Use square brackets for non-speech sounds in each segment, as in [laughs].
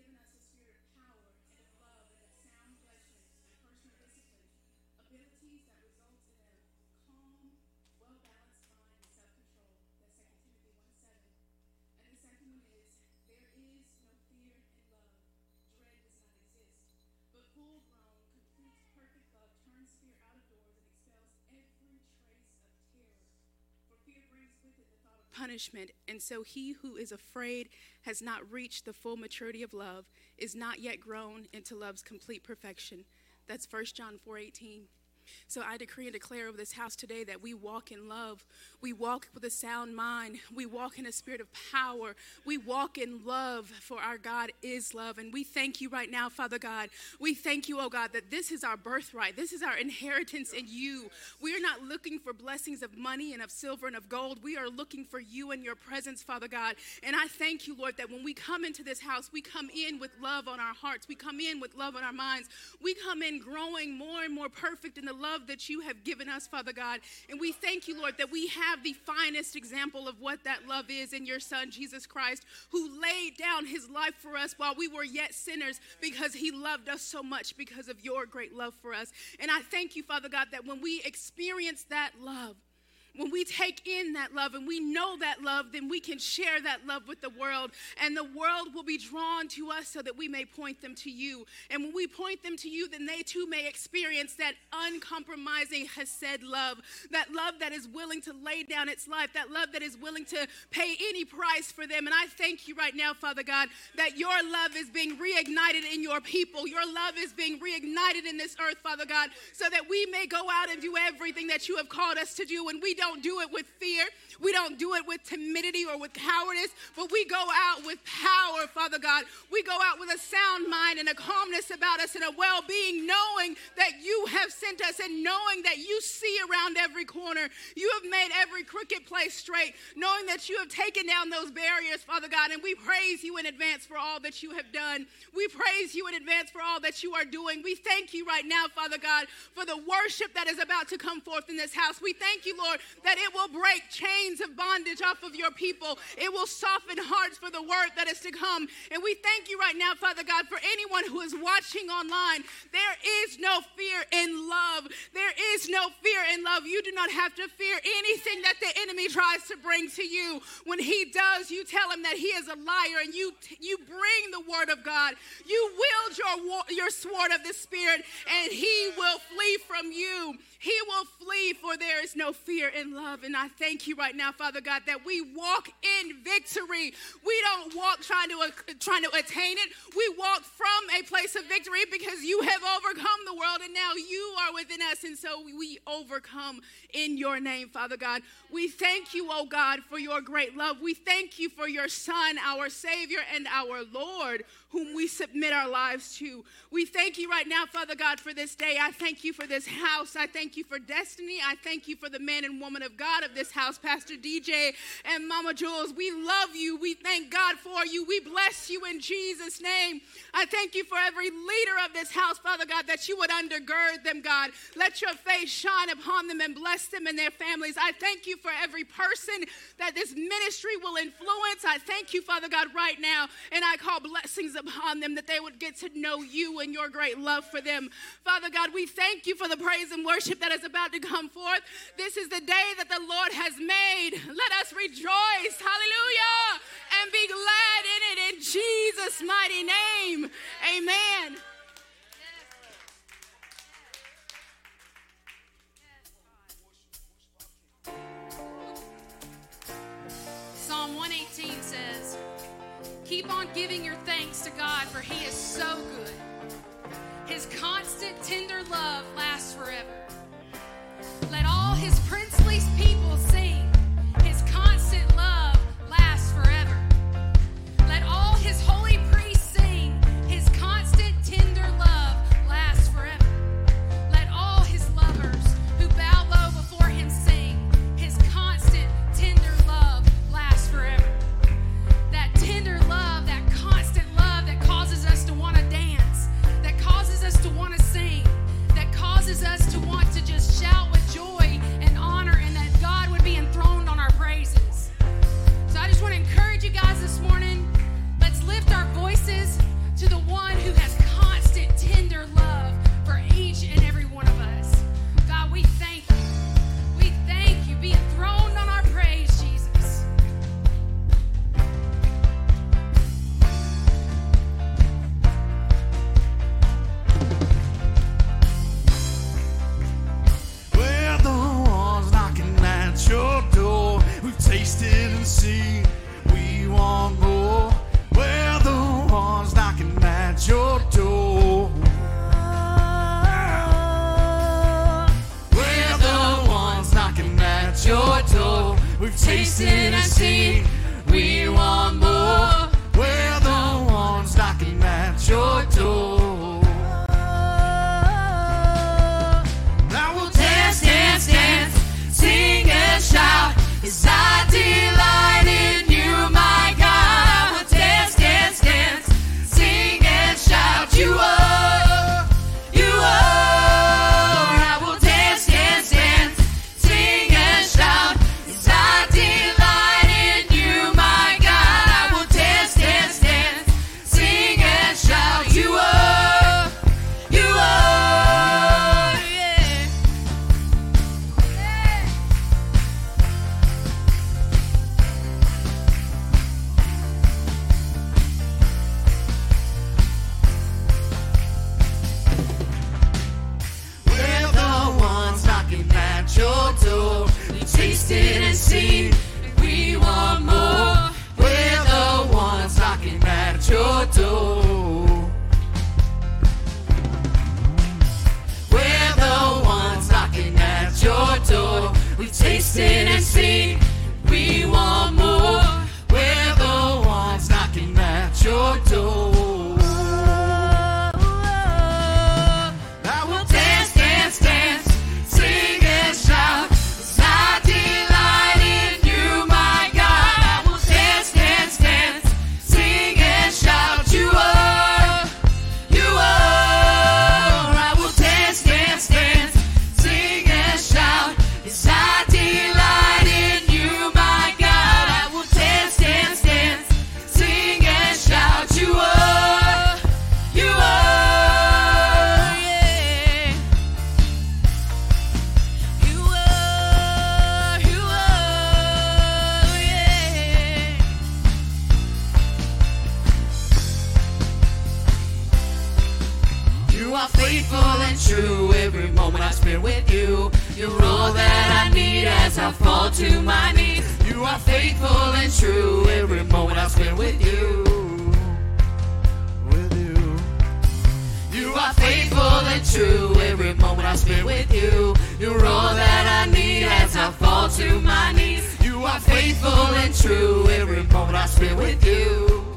given us a spirit of power and of love and of sound judgment and personal discipline, abilities that result in a calm, well-balanced mind and self-control. That's 2 Timothy 1 7. And the second one is, there is no fear in love. Dread does not exist. But full-grown, complete, perfect love turns fear out of doors and expels every trace punishment. And so he who is afraid has not reached the full maturity of love, is not yet grown into love's complete perfection. That's 1 John 4:18. So I decree and declare over this house today that we walk in love. We walk with a sound mind. We walk in a spirit of power. We walk in love, for our God is love. And we thank you right now, Father God. We thank you, oh God, that this is our birthright. This is our inheritance in you. We are not looking for blessings of money and of silver and of gold. We are looking for you and your presence, Father God. And I thank you, Lord, that when we come into this house, we come in with love on our hearts. We come in with love on our minds. We come in growing more and more perfect in the love that you have given us, Father God. And we thank you, Lord, that we have the finest example of what that love is in your Son, Jesus Christ, who laid down his life for us while we were yet sinners because he loved us so much because of your great love for us. And I thank you, Father God, that when we experience that love, when we take in that love and we know that love, then we can share that love with the world. And the world will be drawn to us so that we may point them to you. And when we point them to you, then they too may experience that uncompromising Hesed love, that love that is willing to lay down its life, that love that is willing to pay any price for them. And I thank you right now, Father God, that your love is being reignited in your people. Your love is being reignited in this earth, Father God, so that we may go out and do everything that you have called us to do. And we don't do it with fear. We don't do it with timidity or with cowardice, but we go out with power, Father God. We go out with a sound mind and a calmness about us and a well being, knowing that you have sent us and knowing that you see around every corner. You have made every crooked place straight, knowing that you have taken down those barriers, Father God. And we praise you in advance for all that you have done. We praise you in advance for all that you are doing. We thank you right now, Father God, for the worship that is about to come forth in this house. We thank you, Lord, that it will break chains of bondage off of your people. It will soften hearts for the word that is to come. And we thank you right now, Father God, for anyone who is watching online. There is no fear in love. There is no fear in love. You do not have to fear anything that the enemy tries to bring to you. When he does, you tell him that he is a liar and you you bring the word of God. You wield your your sword of the spirit and he will flee from you. He will flee, for there is no fear in love. And I thank you right now, Father God, that we walk in victory. We don't walk trying to, uh, trying to attain it. We walk from a place of victory because you have overcome the world and now you are within us. And so we overcome in your name, Father God. We thank you, oh God, for your great love. We thank you for your Son, our Savior, and our Lord whom we submit our lives to. We thank you right now, Father God, for this day. I thank you for this house. I thank you for destiny. I thank you for the man and woman of God of this house, Pastor DJ and Mama Jules. We love you. We thank God for you. We bless you in Jesus' name. I thank you for every leader of this house, Father God, that you would undergird them, God. Let your face shine upon them and bless them and their families. I thank you for every person that this ministry will influence. I thank you, Father God, right now. And I call blessings upon them that they would get to know you and your great love for them. Father God, we thank you for the praise and worship that is about to come forth. This is the day that the Lord has made. Let us rejoice, hallelujah, and be glad in it in Jesus' mighty name. Amen. Psalm 118 says, On giving your thanks to God, for He is so good. His constant, tender love lasts forever. Let all His princely lift our voices to the one who has constant, tender love for each and every one of us. God, we thank you. We thank you. Be enthroned on our praise, Jesus. Where the one's knocking at your door, we've tasted and seen. tasted and seen. We want more. are faithful and true. Every moment I spend with you, you're all that I need as I fall to my knees. You are faithful and true. Every moment I spend with you. With you. You are faithful and true. Every moment I spend with you, you're all that I need as I fall to my knees. You are faithful and true. Every moment I spend with you.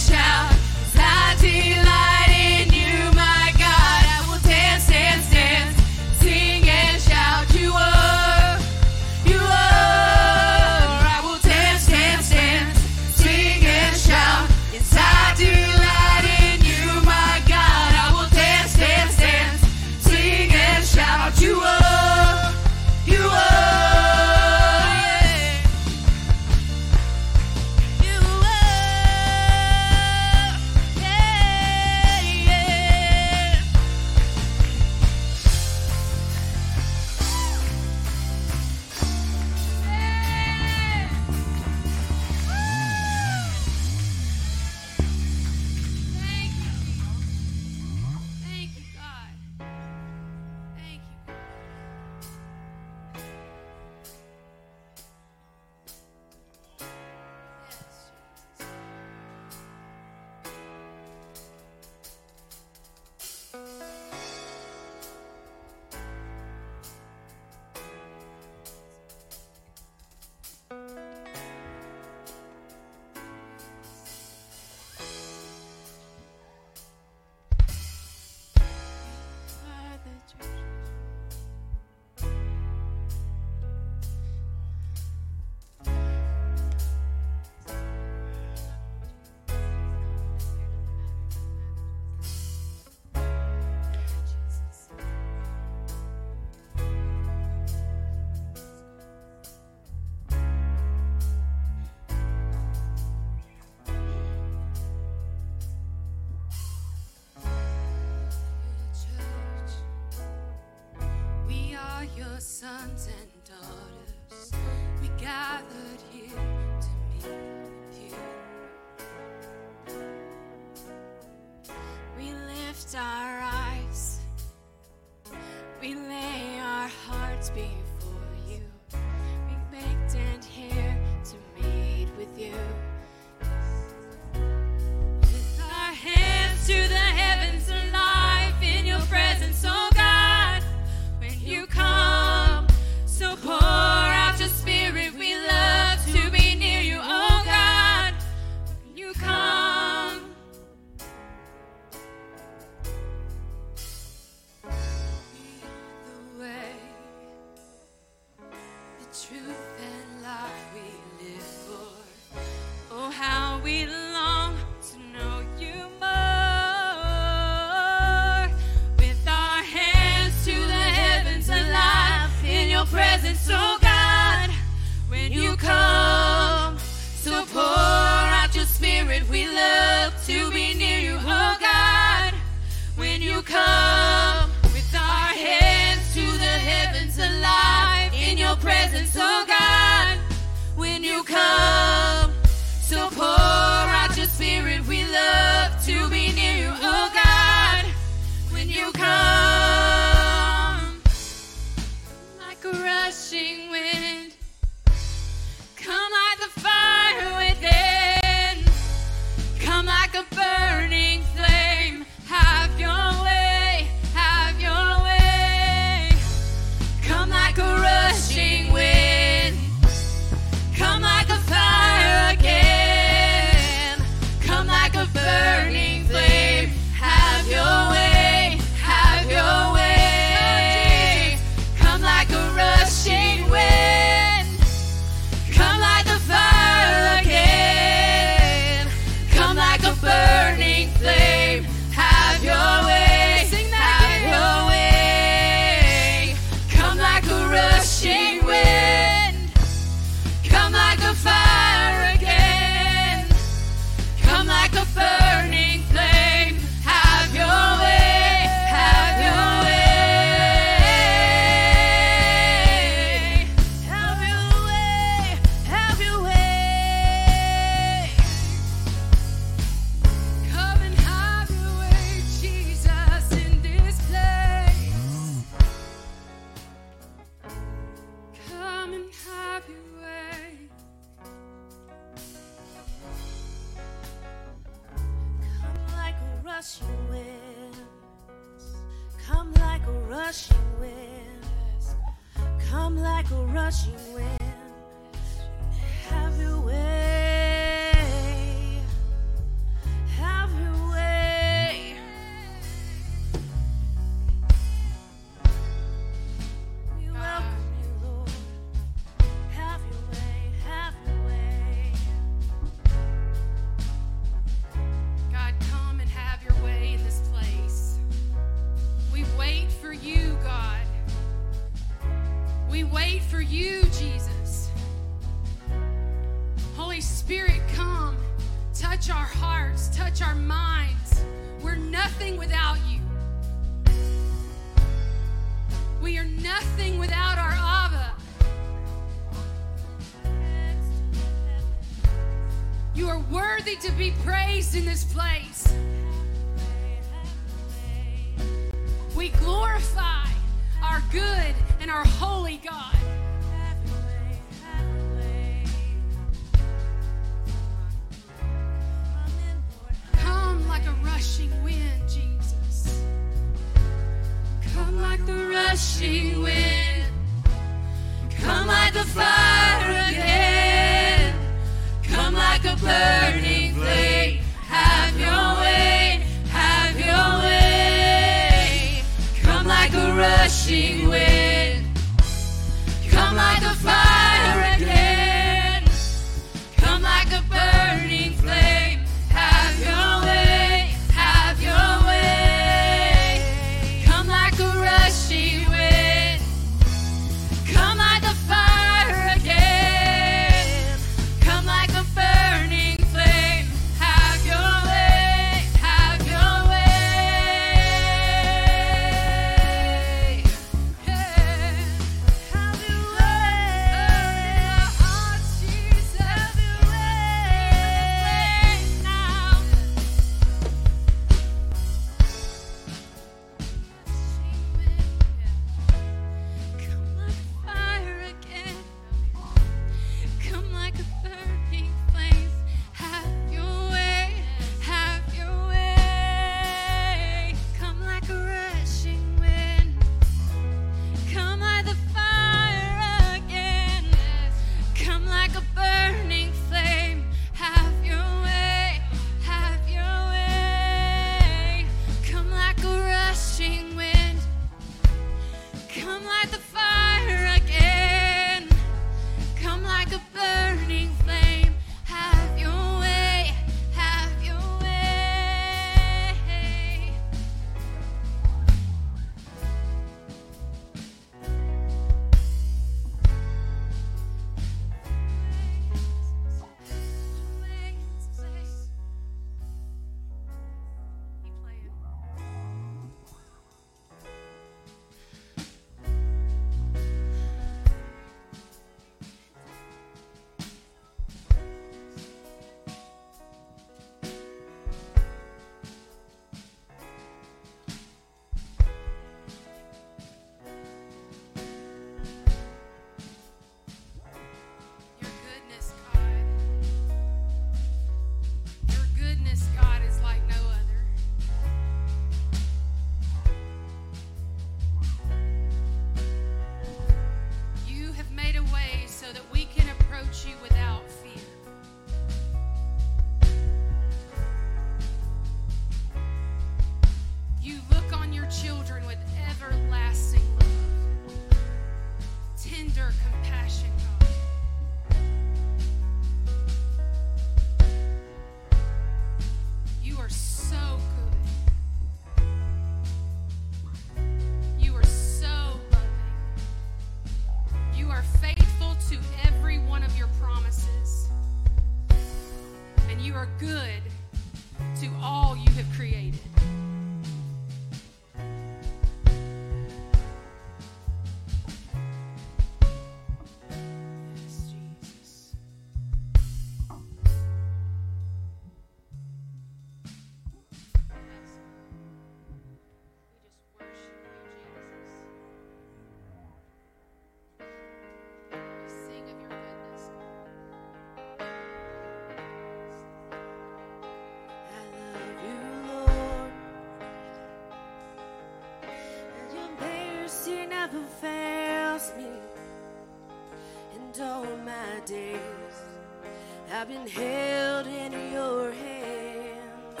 I've been held in your hands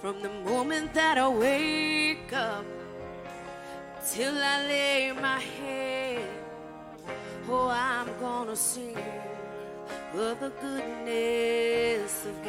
from the moment that I wake up till I lay my head. Oh, I'm gonna sing of the goodness of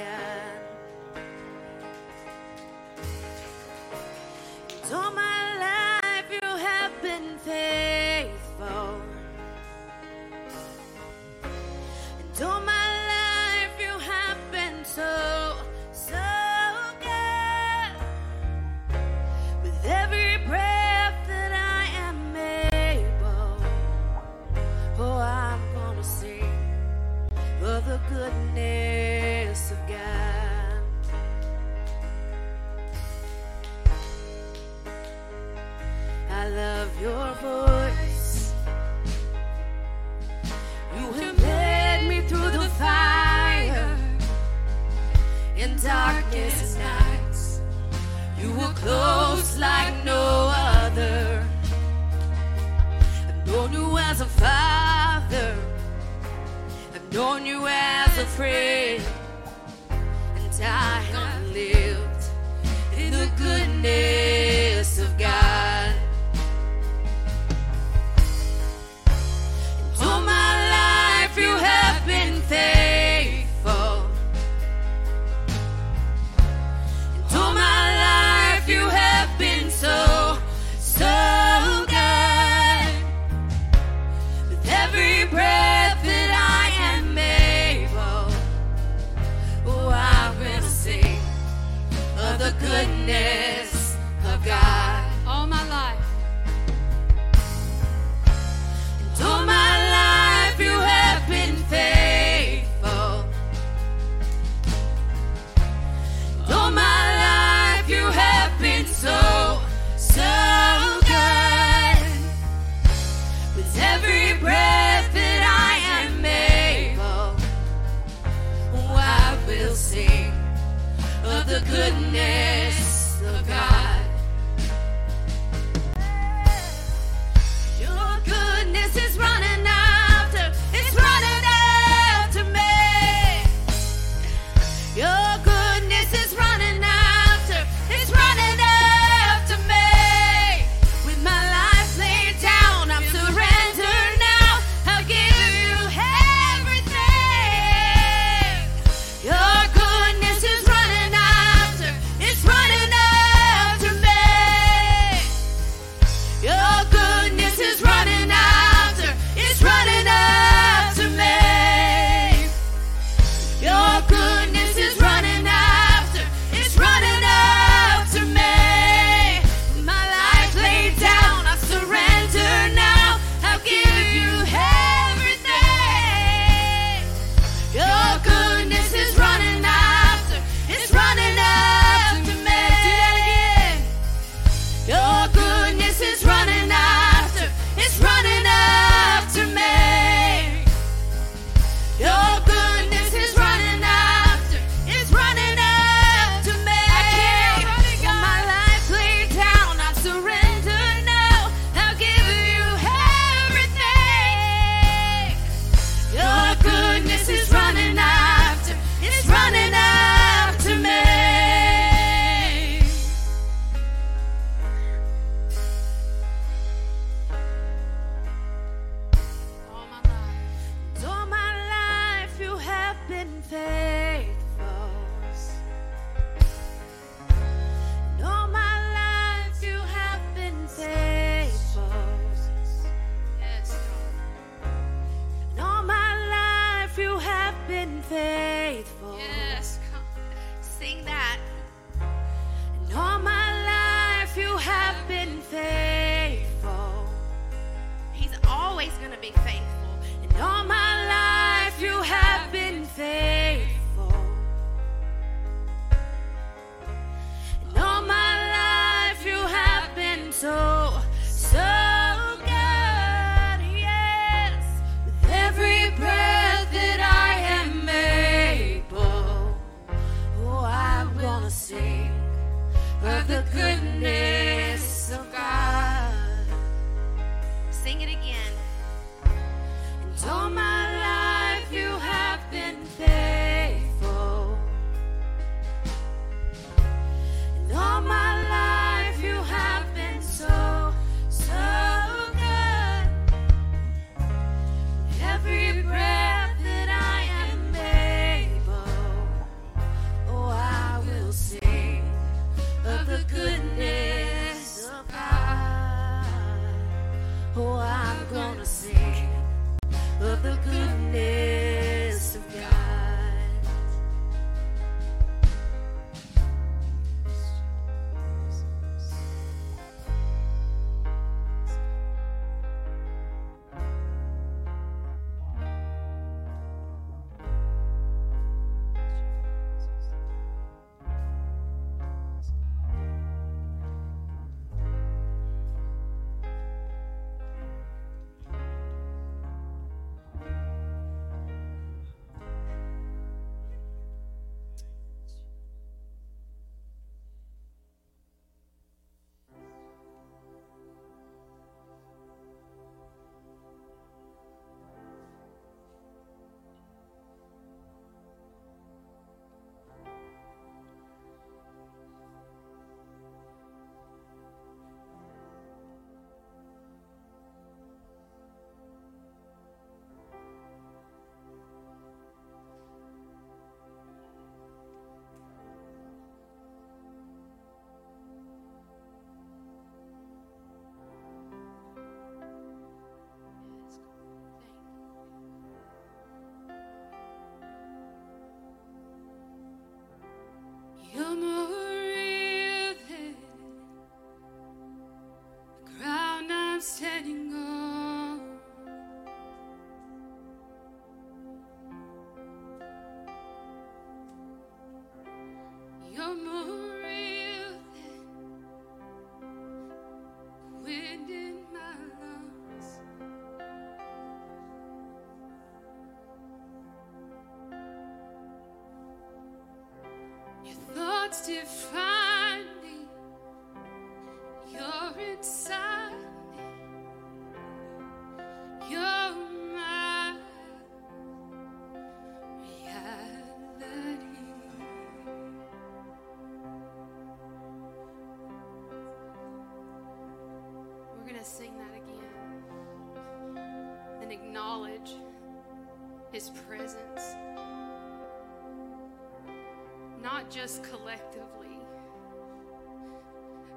just collectively,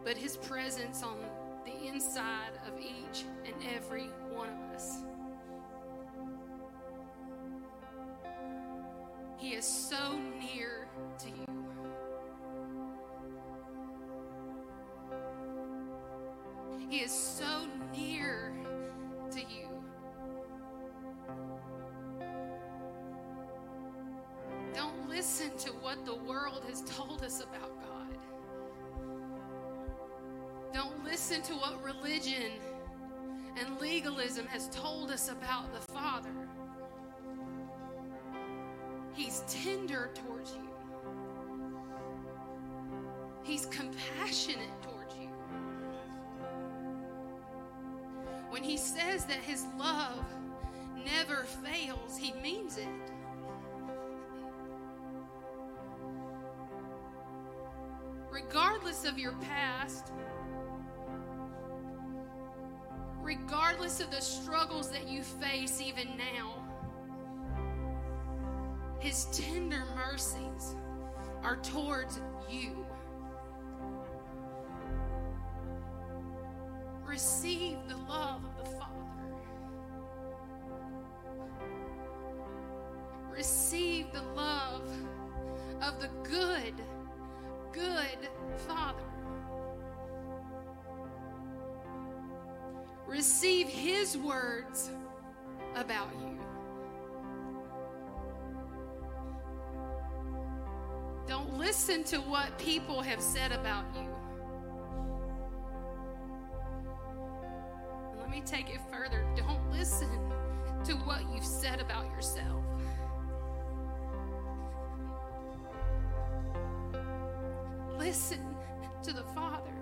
but His presence on the inside of each and every one of us. that His love never fails, He means it. Regardless of your past, regardless of the struggles that you face even now, His tender mercies are towards you. Yourself. Listen to the Father.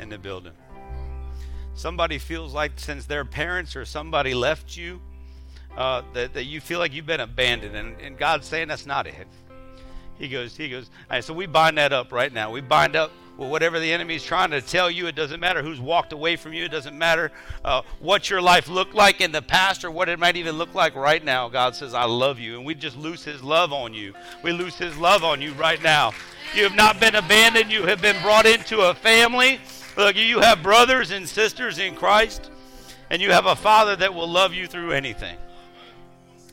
In the building. Somebody feels like since their parents or somebody left you, uh, that, that you feel like you've been abandoned, and, and God's saying that's not it. He goes, he goes. all right, so we bind that up right now. We bind up well, whatever the enemy is trying to tell you. It doesn't matter who's walked away from you. It doesn't matter uh, what your life looked like in the past or what it might even look like right now. God says, "I love you," and we just lose His love on you. We lose His love on you right now. You have not been abandoned. You have been brought into a family. Look, you have brothers and sisters in Christ, and you have a Father that will love you through anything.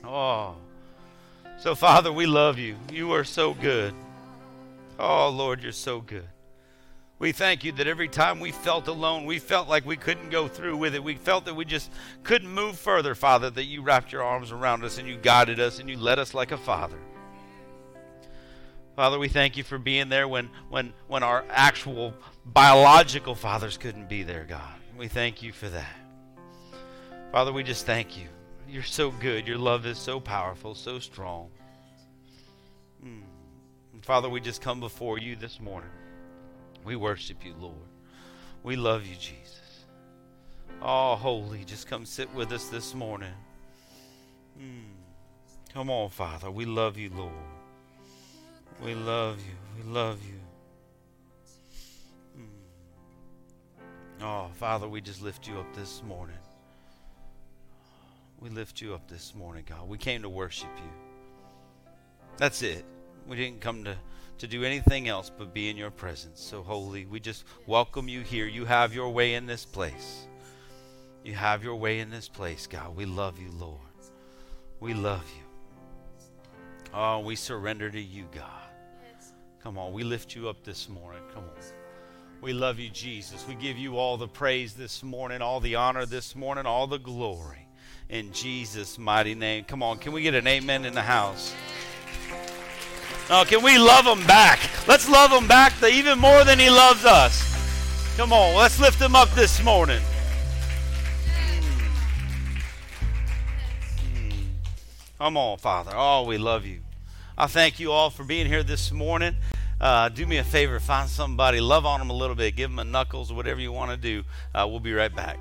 Oh. So, Father, we love you. You are so good. Oh, Lord, you're so good. We thank you that every time we felt alone, we felt like we couldn't go through with it. We felt that we just couldn't move further, Father, that you wrapped your arms around us and you guided us and you led us like a father. Father, we thank you for being there when, when, when our actual biological fathers couldn't be there, God. We thank you for that. Father, we just thank you. You're so good. Your love is so powerful, so strong. Mm. And Father, we just come before you this morning. We worship you, Lord. We love you, Jesus. Oh, holy, just come sit with us this morning. Mm. Come on, Father. We love you, Lord. We love you. We love you. Mm. Oh, Father, we just lift you up this morning. We lift you up this morning, God. We came to worship you. That's it. We didn't come to, to do anything else but be in your presence. So, holy, we just welcome you here. You have your way in this place. You have your way in this place, God. We love you, Lord. We love you. Oh, we surrender to you, God. Come on, we lift you up this morning. Come on. We love you, Jesus. We give you all the praise this morning, all the honor this morning, all the glory. In Jesus' mighty name. Come on, can we get an amen in the house? Oh, can we love him back? Let's love him back the, even more than he loves us. Come on, let's lift him up this morning. Mm. Come on, Father. Oh, we love you. I thank you all for being here this morning. Uh, do me a favor, find somebody, love on them a little bit, give them a knuckles, whatever you want to do. Uh, we'll be right back.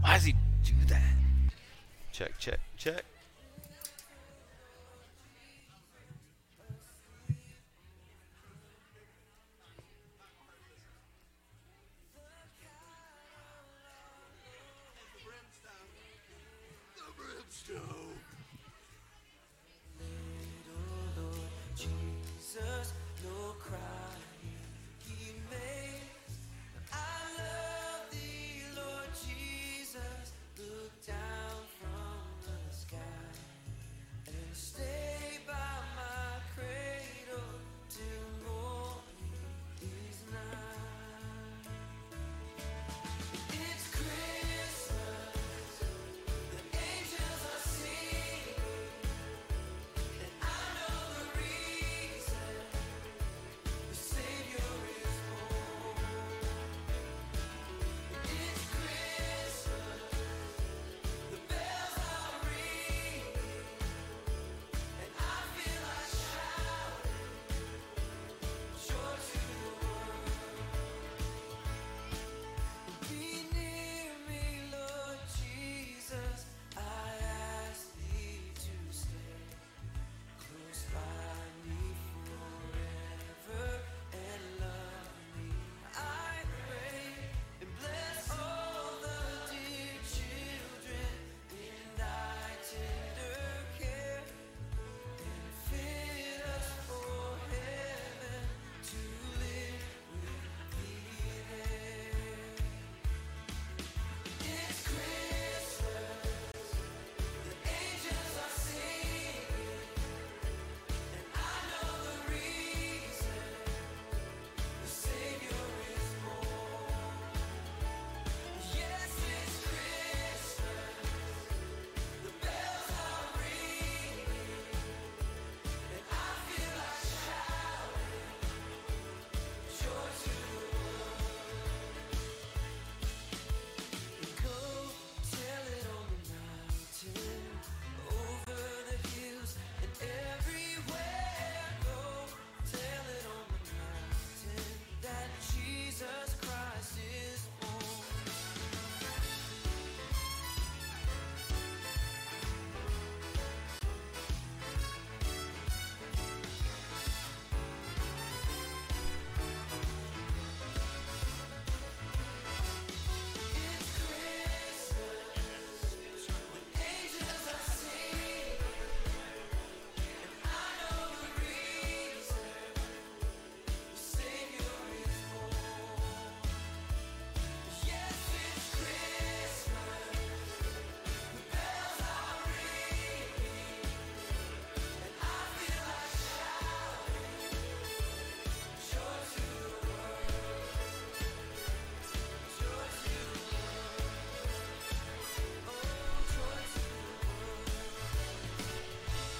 Why does he do that? Check, check, check.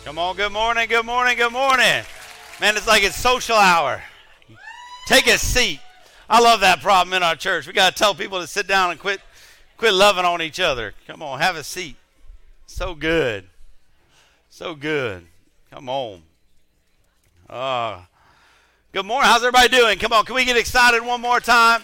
Come on, good morning, good morning, good morning. Man, it's like it's social hour. Take a seat. I love that problem in our church. We got to tell people to sit down and quit quit loving on each other. Come on, have a seat. So good. So good. Come on. Uh, good morning. How's everybody doing? Come on, can we get excited one more time?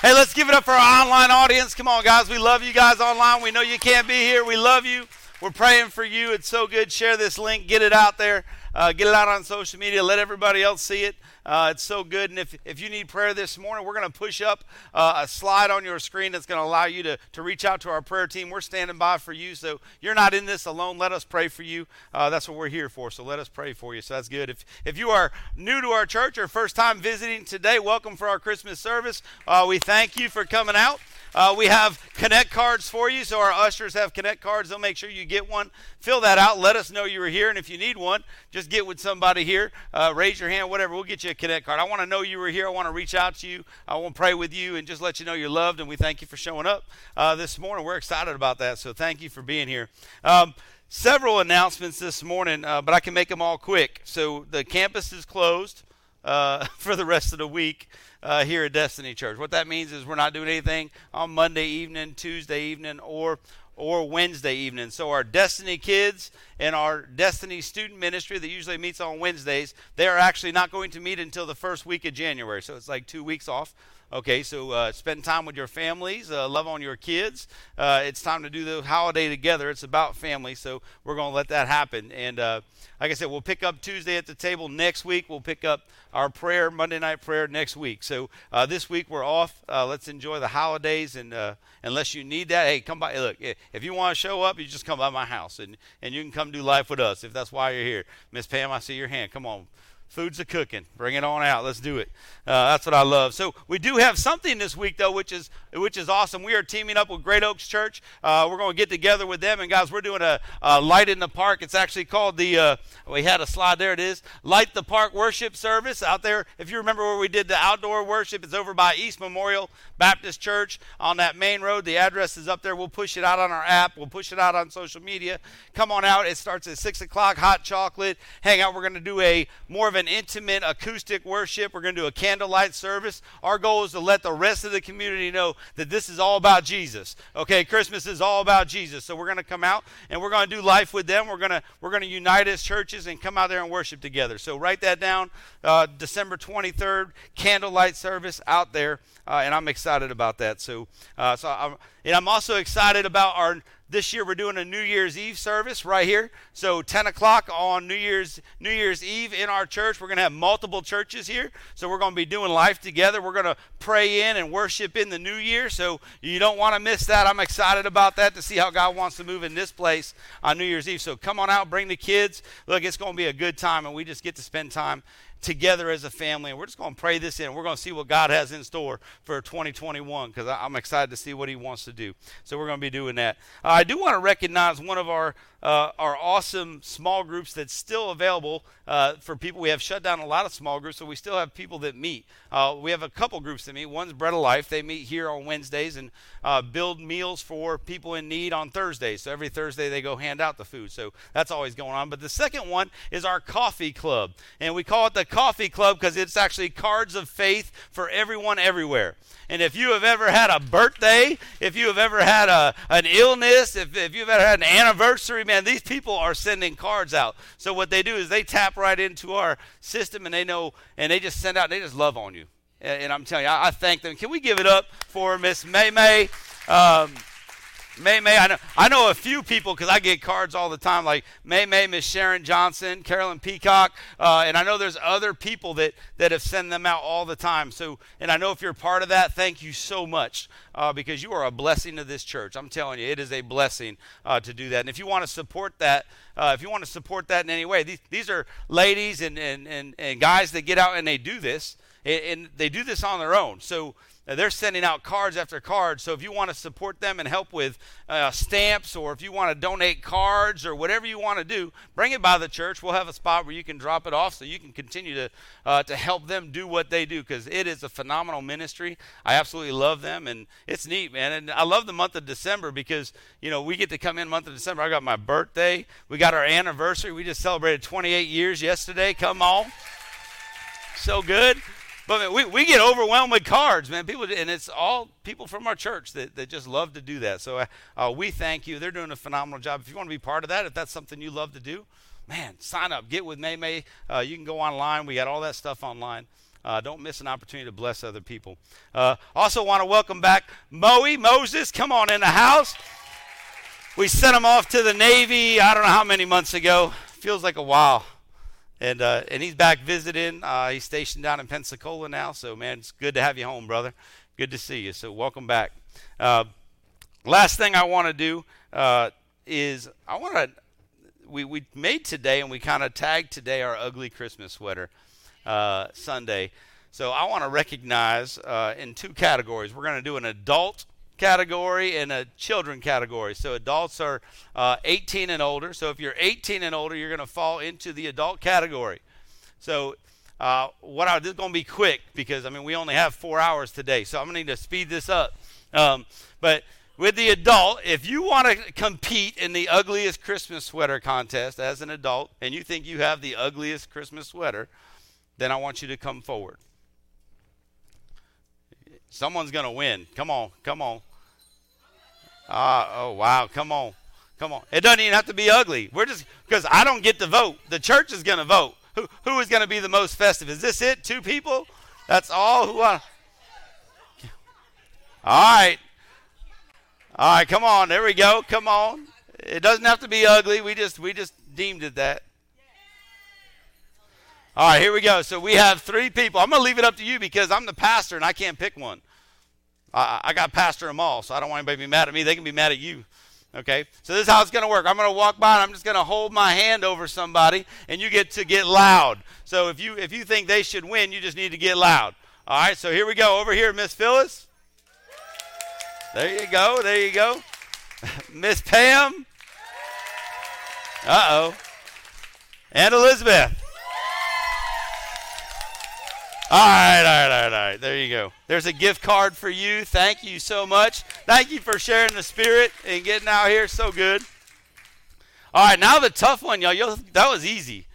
Hey, let's give it up for our online audience. Come on, guys. We love you guys online. We know you can't be here. We love you. We're praying for you. It's so good. Share this link. Get it out there. Uh, get it out on social media. Let everybody else see it. Uh, it's so good. And if, if you need prayer this morning, we're going to push up uh, a slide on your screen that's going to allow you to, to reach out to our prayer team. We're standing by for you. So you're not in this alone. Let us pray for you. Uh, that's what we're here for. So let us pray for you. So that's good. If, if you are new to our church or first time visiting today, welcome for our Christmas service. Uh, we thank you for coming out. Uh, we have connect cards for you, so our ushers have connect cards. They'll make sure you get one. Fill that out. Let us know you were here, and if you need one, just get with somebody here. Uh, raise your hand, whatever. We'll get you a connect card. I want to know you were here. I want to reach out to you. I want to pray with you and just let you know you're loved. And we thank you for showing up uh, this morning. We're excited about that. So thank you for being here. Um, several announcements this morning, uh, but I can make them all quick. So the campus is closed uh, [laughs] for the rest of the week uh, here at Destiny Church. What that means is we're not doing anything on Monday evening, Tuesday evening, or or Wednesday evening. So our Destiny kids and our Destiny student ministry that usually meets on Wednesdays, they are actually not going to meet until the first week of January. So it's like two weeks off. Okay, so uh, spend time with your families, uh, love on your kids. Uh, it's time to do the holiday together. It's about family, so we're going to let that happen. And uh, like I said, we'll pick up Tuesday at the table next week. We'll pick up our prayer, Monday night prayer next week. So uh, this week we're off. Uh, let's enjoy the holidays. And unless you need that, hey, come by. Look, if you want to show up, you just come by my house and, and you can come do life with us if that's why you're here. Miss Pam, I see your hand. Come on. Food's a cooking. Bring it on out. Let's do it. Uh, that's what I love. So we do have something this week though, which is which is awesome. We are teaming up with Great Oaks Church. Uh, we're going to get together with them, and guys, we're doing a, a light in the park. It's actually called the. Uh, we had a slide there. It is light the park worship service out there. If you remember where we did the outdoor worship, it's over by East Memorial Baptist Church on that main road. The address is up there. We'll push it out on our app. We'll push it out on social media. Come on out. It starts at six o'clock. Hot chocolate. Hang out. We're going to do a more of an intimate acoustic worship. We're going to do a candlelight service. Our goal is to let the rest of the community know that this is all about Jesus. Okay, Christmas is all about Jesus. So we're going to come out and we're going to do life with them. We're going to we're going to unite as churches and come out there and worship together. So write that down. Uh, December 23rd, candlelight service out there, uh, and I'm excited about that. So uh, so I'm and I'm also excited about our this year we're doing a New Year's Eve service right here. So 10 o'clock on New Year's New Year's Eve in our church. We're going to have multiple churches here. So we're going to be doing life together. We're going to pray in and worship in the new year. So you don't want to miss that. I'm excited about that to see how God wants to move in this place on New Year's Eve. So come on out, bring the kids. Look, it's going to be a good time and we just get to spend time together as a family. And we're just going to pray this in. We're going to see what God has in store for 2021 because I'm excited to see what He wants to do. So we're going to be doing that. Uh, I do want to recognize one of our uh, our awesome small groups that's still available uh, for people. We have shut down a lot of small groups, so we still have people that meet. Uh, we have a couple groups that meet. One's Bread of Life. They meet here on Wednesdays and uh, build meals for people in need on Thursdays. So every Thursday they go hand out the food. So that's always going on. But the second one is our coffee club. And we call it the coffee club because it's actually cards of faith for everyone everywhere. And if you have ever had a birthday, if you have ever had a, an illness, if, if you've ever had an anniversary, man, these people are sending cards out. So what they do is they tap right into our system and they know, and they just send out, they just love on you. And, and I'm telling you, I, I, thank them. Can we give it up for Miss May May? Um, May May, I know I know a few people because I get cards all the time, like May May, Miss Sharon Johnson, Carolyn Peacock, uh, and I know there's other people that that have sent them out all the time. So, and I know if you're part of that, thank you so much uh, because you are a blessing to this church. I'm telling you, it is a blessing uh, to do that. And if you want to support that, uh, if you want to support that in any way, these these are ladies and and and, and guys that get out and they do this, and, and they do this on their own. So They're sending out cards after cards. So if you want to support them and help with uh, stamps, or if you want to donate cards, or whatever you want to do, bring it by the church. We'll have a spot where you can drop it off, so you can continue to uh, to help them do what they do because it is a phenomenal ministry. I absolutely love them, and it's neat, man. And I love the month of December because you know we get to come in month of December. I got my birthday. We got our anniversary. We just celebrated 28 years yesterday. Come on, so good. But we, we get overwhelmed with cards, man. People, and it's all people from our church that, that just love to do that. So uh, uh, we thank you. They're doing a phenomenal job. If you want to be part of that, if that's something you love to do, man, sign up. Get with May May. Uh, you can go online. We got all that stuff online. Uh, don't miss an opportunity to bless other people. Uh, also, want to welcome back Moe Moses. Come on in the house. We sent him off to the Navy. I don't know how many months ago. Feels like a while and uh, and he's back visiting. Uh, he's stationed down in Pensacola now. So man, it's good to have you home, brother. Good to see you. So welcome back. Uh, last thing I want to do uh, is I want to. We we made today and we kind of tagged today our ugly Christmas sweater uh, Sunday. So I want to recognize uh, in two categories. We're going to do an adult category and a children category. So adults are uh, 18 and older. So if you're 18 and older, you're going to fall into the adult category. So uh, what I this is going to be quick because I mean we only have four hours today, so I'm going to need to speed this up. Um, but with the adult, if you want to compete in the ugliest Christmas sweater contest as an adult, and you think you have the ugliest Christmas sweater, then I want you to come forward. Someone's going to win. Come on, come on. Ah, oh wow, come on. Come on. It doesn't even have to be ugly. We're just because I don't get to vote. The church is going to vote. Who who is going to be the most festive? Is this it? Two people? That's all who I All right. All right, come on. There we go. Come on. It doesn't have to be ugly. We just we just deemed it that. All right, here we go. So we have three people. I'm going to leave it up to you because I'm the pastor and I can't pick one. I, I got pastor them all, so I don't want anybody to be mad at me. They can be mad at you. Okay? So this is how it's going to work. I'm going to walk by and I'm just going to hold my hand over somebody and you get to get loud. So if you if you think they should win, you just need to get loud. All right? So here we go. Over here, Miss Phyllis. There you go. There you go. [laughs] Miss Pam. Uh-oh. And Elizabeth. All right, all right, all right, all right. There you go. There's a gift card for you. Thank you so much. Thank you for sharing the spirit and getting out here. So good. All right, now the tough one, y'all. y'all that was easy.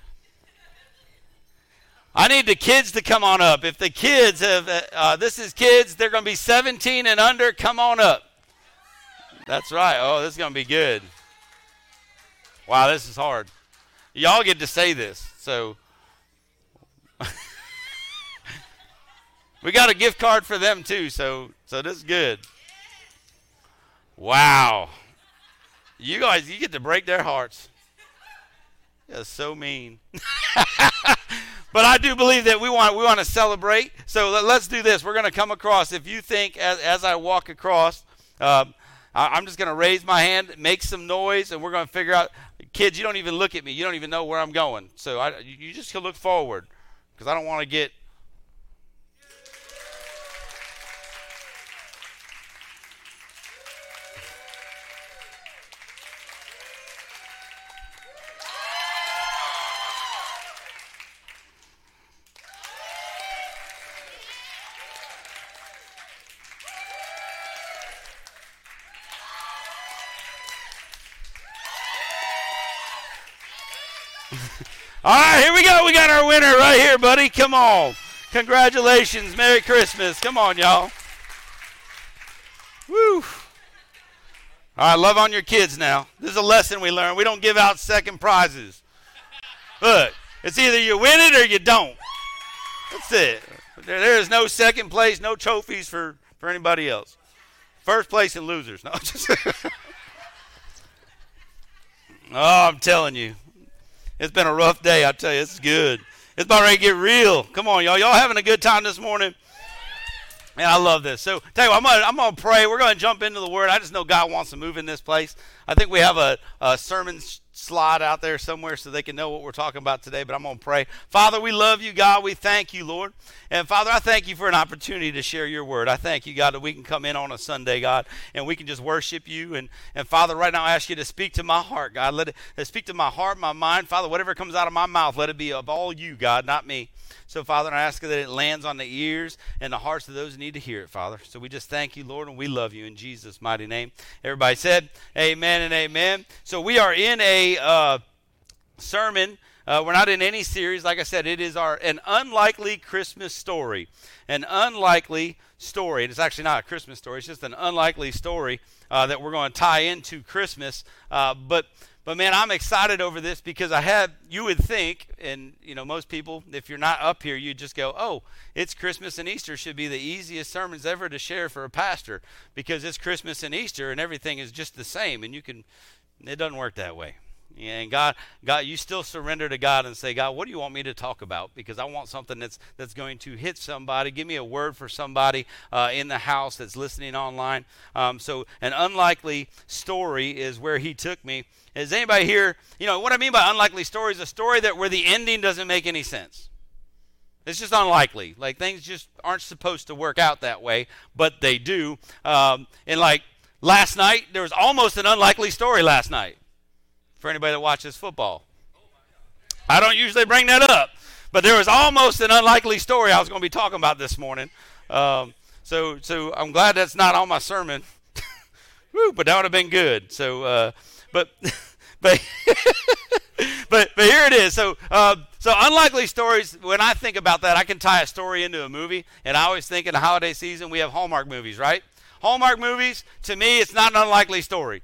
I need the kids to come on up. If the kids have, uh, uh, this is kids, they're going to be 17 and under. Come on up. That's right. Oh, this is going to be good. Wow, this is hard. Y'all get to say this. So. We got a gift card for them too, so so this is good. Wow. You guys, you get to break their hearts. That's so mean. [laughs] but I do believe that we want we want to celebrate. So let, us do this. We're going to come across. If you think as as I walk across, um, I, am just going to raise my hand, make some noise, and we're going to figure out. Kids, you don't even look at me. You don't even know where I'm going. So I, you just look forward because I don't want to get All right, here we go. We got our winner right here, buddy. Come on. Congratulations. Merry Christmas. Come on, y'all. Woo. All right, love on your kids now. This is a lesson we learned. We don't give out second prizes. Look, it's either you win it or you don't. That's it. There, there is no second place, no trophies for, for anybody else. First place and losers. [laughs] No, [laughs] oh, I'm telling you. It's been a rough day. I tell you, it's good. It's about ready to get real. Come on, y'all. Y'all having a good time this morning? Man, I love this. So, tell you what, I'm gonna, I'm gonna pray. We're gonna jump into the Word. I just know God wants to move in this place. I think we have a, a sermon slide out there somewhere so they can know what we're talking about today, but I'm going to pray. Father, we love you, God. We thank you, Lord. And Father, I thank you for an opportunity to share your word. I thank you, God, that we can come in on a Sunday, God, and we can just worship you. And, and Father, right now I ask you to speak to my heart, God. Let it let speak to my heart, my mind. Father, whatever comes out of my mouth, let it be of all you, God, not me. So, Father, I ask that it lands on the ears and the hearts of those who need to hear it, Father. So we just thank you, Lord, and we love you in Jesus' mighty name. Everybody said, Amen and Amen. So we are in a uh, sermon. Uh, we're not in any series. Like I said, it is our an unlikely Christmas story. An unlikely story. And it's actually not a Christmas story. It's just an unlikely story uh, that we're going to tie into Christmas. Uh, but but man, I'm excited over this because I have, you would think, and you know, most people, if you're not up here, you just go, oh, it's Christmas and Easter should be the easiest sermons ever to share for a pastor because it's Christmas and Easter and everything is just the same. And you can, it doesn't work that way. And God, God, you still surrender to God and say, God, what do you want me to talk about? Because I want something that's that's going to hit somebody. Give me a word for somebody uh, in the house that's listening online. Um, so, an unlikely story is where He took me. Is anybody here? You know what I mean by unlikely story is a story that where the ending doesn't make any sense. It's just unlikely. Like things just aren't supposed to work out that way, but they do. Um, and like last night, there was almost an unlikely story last night for anybody that watches football. I don't usually bring that up, but there was almost an unlikely story I was going to be talking about this morning. Um, so, so I'm glad that's not on my sermon. [laughs] Woo, but that would have been good. So, uh, but, [laughs] but, [laughs] but, but here it is. So, uh, so unlikely stories. When I think about that, I can tie a story into a movie, and I always think in the holiday season we have Hallmark movies, right? Hallmark movies. To me, it's not an unlikely story.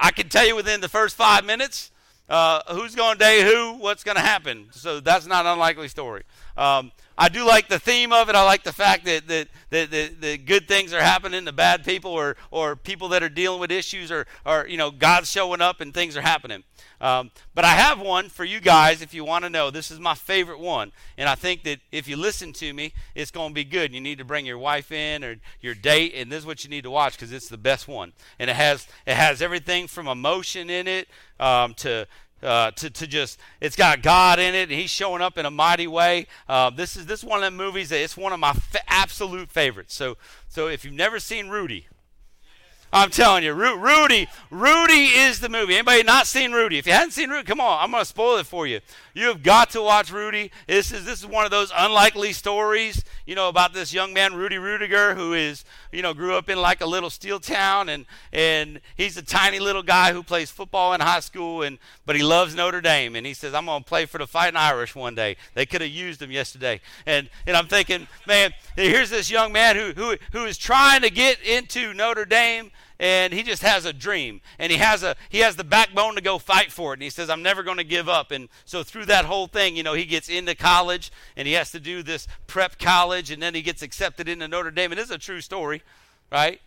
I can tell you within the first five minutes uh, who's going to date who, what's going to happen. So that's not an unlikely story. Um, I do like the theme of it. I like the fact that that, that, that, that good things are happening to bad people or, or people that are dealing with issues or, or you know God's showing up and things are happening. Um, but I have one for you guys if you want to know. This is my favorite one, and I think that if you listen to me, it's going to be good. You need to bring your wife in or your date, and this is what you need to watch because it's the best one. And it has it has everything from emotion in it um, to uh, to, to just it's got God in it and he's showing up in a mighty way. Uh, this is this is one of the movies that it's one of my absolute favorites. So so if you've never seen Rudy, I'm telling you, Ru- Rudy, Rudy is the movie. Anybody not seen Rudy? If you haven't seen Rudy, come on, I'm going to spoil it for you. You have got to watch Rudy. This is this is one of those unlikely stories, you know, about this young man Rudy Ruettiger who is, you know, grew up in like a little steel town and and he's a tiny little guy who plays football in high school and but he loves Notre Dame and he says I'm going to play for the Fighting Irish one day. They could have used him yesterday. And and I'm thinking, man, here's this young man who who who is trying to get into Notre Dame and he just has a dream. And he has a he has the backbone to go fight for it. And he says i'm never going to give up. And so through that whole thing you know he gets into college and he has to do this prep college and then he gets accepted into notre dame. And it's a true story right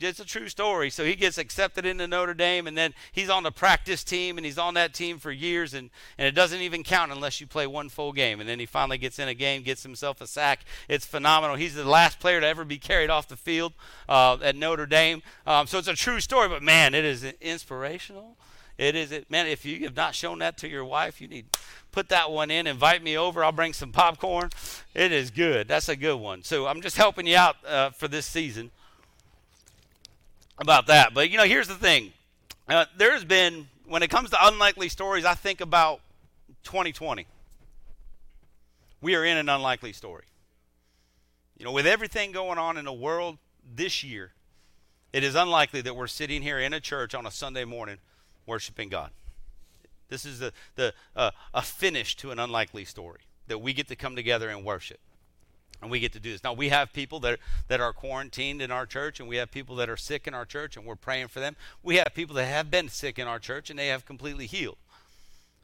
it's a true story. So he gets accepted into Notre Dame, and then he's on the practice team, and he's on that team for years, and, and it doesn't even count unless you play one full game. And then he finally gets in a game, gets himself a sack. It's phenomenal. He's the last player to ever be carried off the field uh, at Notre Dame. Um, so it's a true story, but man, it is inspirational. It is it, man. If you have not shown that to your wife, you need put that one in. Invite me over. I'll bring some popcorn. It is good. That's a good one. So I'm just helping you out uh, for this season about that. But you know, here's the thing: uh, there's been when it comes to unlikely stories, I think about 2020. We are in an unlikely story. You know, with everything going on in the world this year, it is unlikely that we're sitting here in a church on a Sunday morning worshiping God. This is the, the uh, a finish to an unlikely story that we get to come together and worship and we get to do this. Now we have people that that are quarantined in our church, and we have people that are sick in our church, and we're praying for them. We have people that have been sick in our church, and they have completely healed.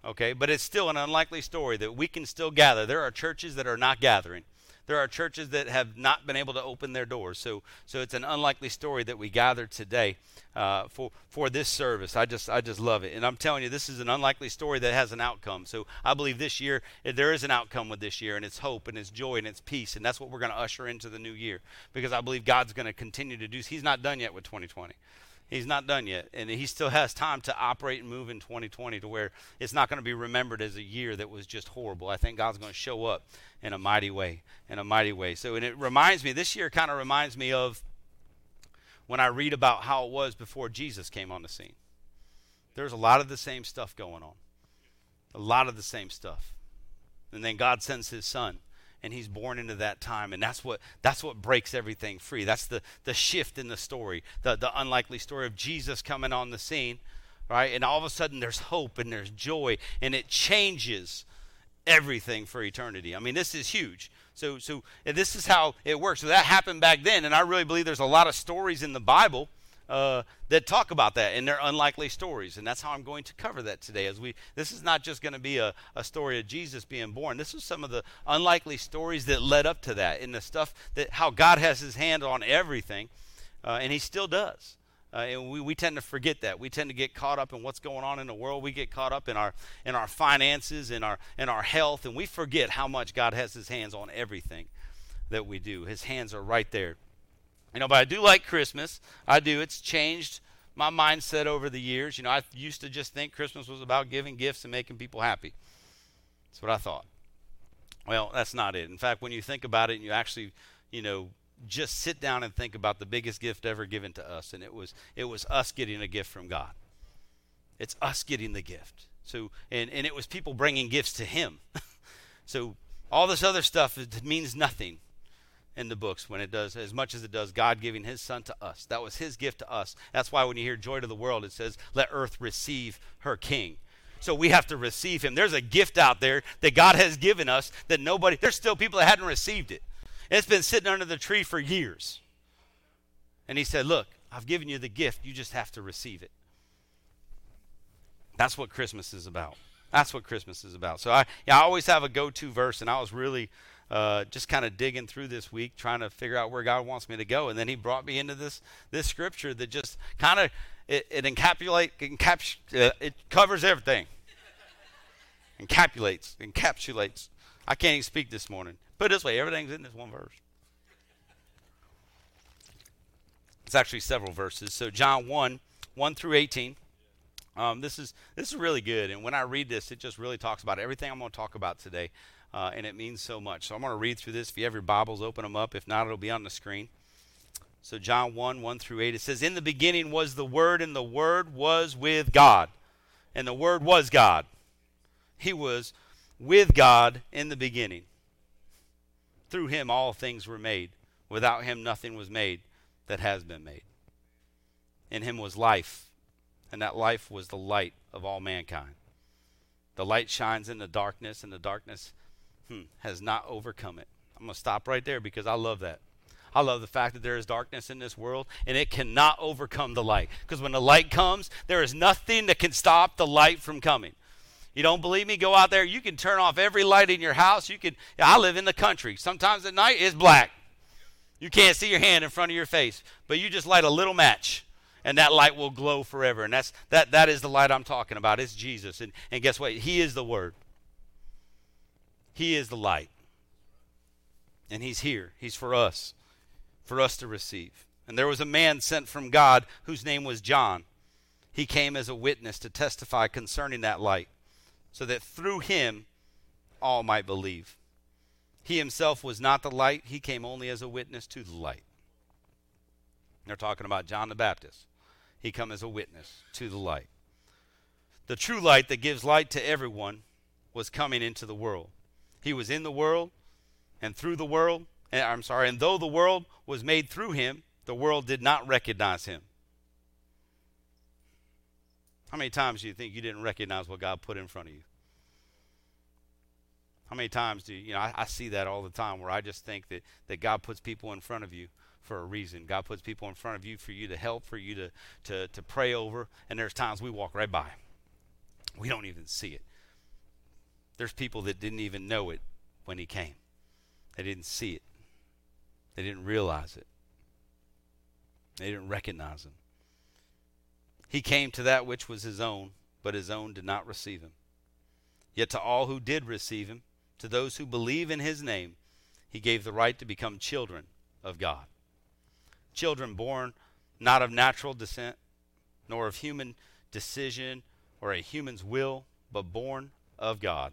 Okay, but it's still an unlikely story that we can still gather. There are churches that are not gathering. There are churches that have not been able to open their doors. So, so it's an unlikely story that we gather today uh, for for this service. I just I just love it, and I'm telling you, this is an unlikely story that has an outcome. So I believe this year eh, there is an outcome with this year, and it's hope and it's joy and it's peace, and that's what we're going to usher into the new year because I believe God's going to continue to do. He's not done yet with 2020. He's not done yet. And he still has time to operate and move in 2020 to where it's not going to be remembered as a year that was just horrible. I think God's going to show up in a mighty way, in a mighty way. So, and it reminds me, this year kind of reminds me of when I read about how it was before Jesus came on the scene. There's a lot of the same stuff going on, a lot of the same stuff. And then God sends his son and he's born into that time. And that's what that's what breaks everything free. That's the the shift in the story the the unlikely story of jesus coming on the scene right? And all of a sudden there's hope and there's joy and it changes everything for eternity. I mean this is huge. So so this is how it works. So that happened back then and i really believe there's a lot of stories in the bible uh, that talk about that and they're unlikely stories. And that's how i'm going to cover that today as we this is not just going to be a, a story of jesus being born. This is some of the unlikely stories that led up to that and the stuff that how god has his hand on everything uh, and he still does. Uh, and we, we tend to forget that. We tend to get caught up in what's going on in the world. We get caught up in our in our finances in our in our health and we forget how much god has his hands on everything that we do. His hands are right there you know, but I do like Christmas. I do. It's changed my mindset over the years. You know, I used to just think Christmas was about giving gifts and making people happy. That's what I thought. Well, that's not it. In fact, when you think about it and you actually, you know, just sit down and think about the biggest gift ever given to us and it was it was us getting a gift from God. It's us getting the gift. So and and it was people bringing gifts to him. [laughs] so all this other stuff means nothing in the books when it does as much as it does God giving his son to us. That was his gift to us. That's why when you hear joy to the world it says let earth receive her king. So we have to receive him. There's a gift out there that God has given us that nobody there's still people that hadn't received it. It's been sitting under the tree for years. And he said, "Look, I've given you the gift. You just have to receive it." That's what Christmas is about. That's what Christmas is about. So I, yeah, I always have a go-to verse, and I was really uh, just kind of digging through this week, trying to figure out where God wants me to go. And then He brought me into this this scripture that just kind of it, it encapsulate encaps, uh, it covers everything. Encapsulates, encapsulates. I can't even speak this morning. Put it this way, everything's in this one verse. It's actually several verses. So John 1, 1 through 18. Um, this is this is really good, and when I read this, it just really talks about everything I'm going to talk about today, uh, and it means so much. So I'm going to read through this. If you have your Bibles, open them up. If not, it'll be on the screen. So John 1, 1 through 8, it says, In the beginning was the Word, and the Word was with God. And the Word was God. He was with God in the beginning. Through him all things were made. Without him nothing was made that has been made. In him was life, and that life was the light of all mankind. The light shines in the darkness, and the darkness hmm, has not overcome it. I'm going to stop right there because I love that. I love the fact that there is darkness in this world and it cannot overcome the light. Because when the light comes, there is nothing that can stop the light from coming. You don't believe me? Go out there. You can turn off every light in your house. You can I live in the country. Sometimes at night it's black. You can't see your hand in front of your face, but you just light a little match and that light will glow forever. And that's that that is the light I'm talking about. It's Jesus. And and guess what? He is the word. He is the light. And he's here. He's for us. For us to receive. And there was a man sent from God whose name was John. He came as a witness to testify concerning that light, so that through him all might believe. He himself was not the light, he came only as a witness to the light. They're talking about John the Baptist. He come as a witness to the light. The true light that gives light to everyone was coming into the world. He was in the world, and through the world, and, I'm sorry, and though the world was made through him, the world did not recognize him. How many times do you think you didn't recognize what God put in front of you? How many times do you, you know, I, I, see that all the time where I just think that, that God puts people in front of you for a reason. God puts people in front of you for you to help, for you to, to, to pray over, and there's times we walk right by. We don't even see it. There's people that didn't even know it when He came, they didn't see it, they didn't realize it, they didn't recognize Him. He came to that which was His own, but His own did not receive Him. Yet to all who did receive Him, to those who believe in His name, He gave the right to become children of God. Children born not of natural descent, nor of human decision or a human's will, but born of God.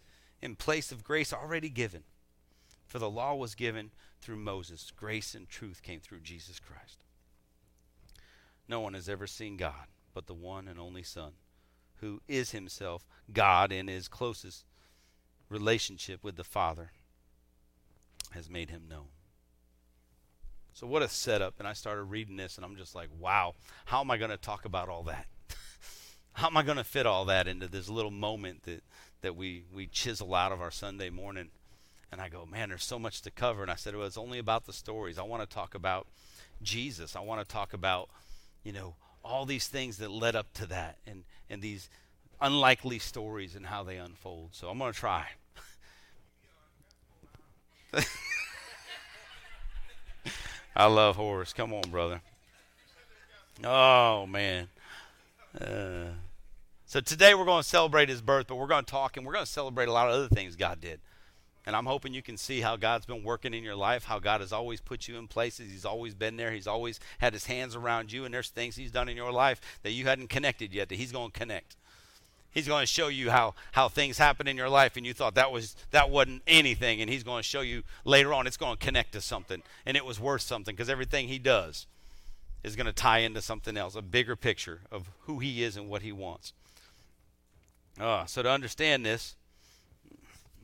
in place of grace already given. For the law was given through Moses, grace and truth came through Jesus Christ. No one has ever seen God but the one and only Son, who is himself God in his closest relationship with the Father, has made him known. So, what a setup. And I started reading this, and I'm just like, wow, how am I going to talk about all that? [laughs] how am I going to fit all that into this little moment that, that we, we chisel out of our Sunday morning? And I go, man, there's so much to cover. And I said, well, it's only about the stories. I want to talk about Jesus. I want to talk about, you know, all these things that led up to that and, and these unlikely stories and how they unfold. So I'm going to try. [laughs] I love Horace. Come on, brother. Oh, man. Uh, so today we're going to celebrate his birth, but we're going to talk and we're going to celebrate a lot of other things God did. And I'm hoping you can see how God's been working in your life, how God has always put you in places. He's always been there. He's always had his hands around you, and there's things He's done in your life that you hadn't connected yet that He's going to connect. He's going to show you how, how things happen in your life, and you thought that was that wasn't anything, and He's going to show you later on it's going to connect to something, and it was worth something because everything He does is going to tie into something else, a bigger picture of who He is and what He wants. Uh, so to understand this,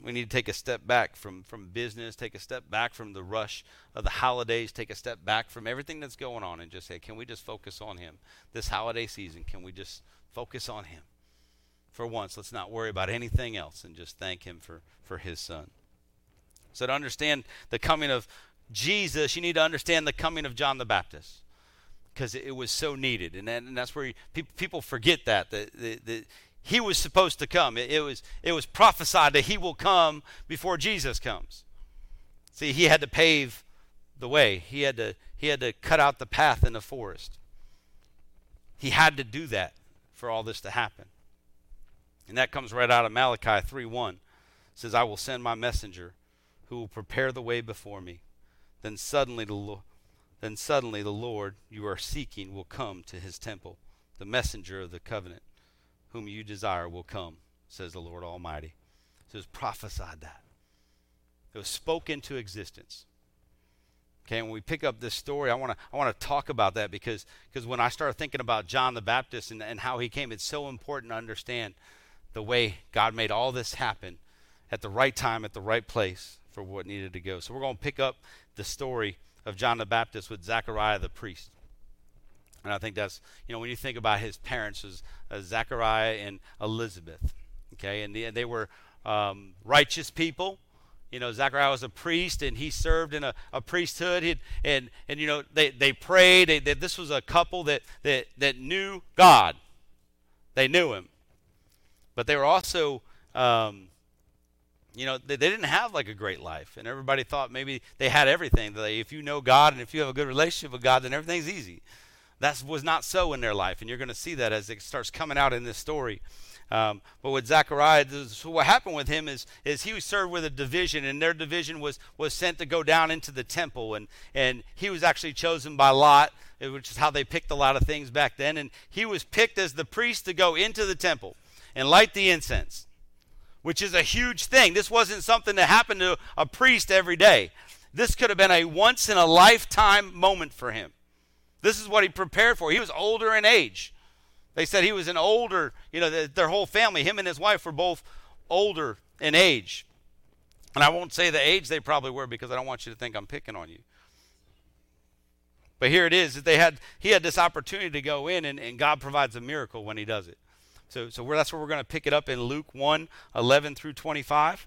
we need to take a step back from, from business, take a step back from the rush of the holidays, take a step back from everything that's going on, and just say, can we just focus on Him? This holiday season, can we just focus on Him? For once, let's not worry about anything else and just thank Him for, for His Son. So, to understand the coming of Jesus, you need to understand the coming of John the Baptist because it, was so needed. And, that, and that's where you, people, people forget that, that, that, that he was supposed to come. It, it, was, it was prophesied that he will come before Jesus comes. See, he had to pave the way. He had to, he had to cut out the path in the forest. He had to do that for all this to happen. And that comes right out of Malachi 3:1. It says, "I will send my messenger who will prepare the way before me." Then suddenly the Lord, then suddenly the Lord you are seeking will come to his temple. The messenger of the covenant whom you desire will come, says the Lord Almighty. So was prophesied that. It was spoken into existence. Okay, when we pick up this story, I want to I want to talk about that because because when I started thinking about John the Baptist and, and how he came, it's so important to understand the way God made all this happen at the right time, at the right place for what needed to go. So we're going to pick up the story of John the Baptist with Zechariah the priest. And I think that's, you know, when you think about his parents, was uh, Zechariah and Elizabeth. Okay, and they, they were um, righteous people. You know, Zechariah was a priest, and he served in a, a priesthood. He'd, and and you know, they they prayed. They, they, this was a couple that that that knew God. They knew Him, but they were also. Um, you know, they, they didn't have like a great life, and everybody thought maybe they had everything. They, if you know God and if you have a good relationship with God, then everything's easy. That was not so in their life, and you're going to see that as it starts coming out in this story. Um, but with Zechariah, what happened with him is, is he was served with a division, and their division was, was sent to go down into the temple, and, and he was actually chosen by Lot, which is how they picked a lot of things back then, and he was picked as the priest to go into the temple and light the incense, which is a huge thing. This wasn't something that happened to a priest every day. This could have been a once in a lifetime moment for him. This is what he prepared for. He was older in age. They said he was an older, you know, their whole family, him and his wife were both older in age. And I won't say the age they probably were because I don't want you to think I'm picking on you. But here it is that they had he had this opportunity to go in and, and God provides a miracle when he does it. So so that's where we're going to pick it up in Luke 1, 11 through 25.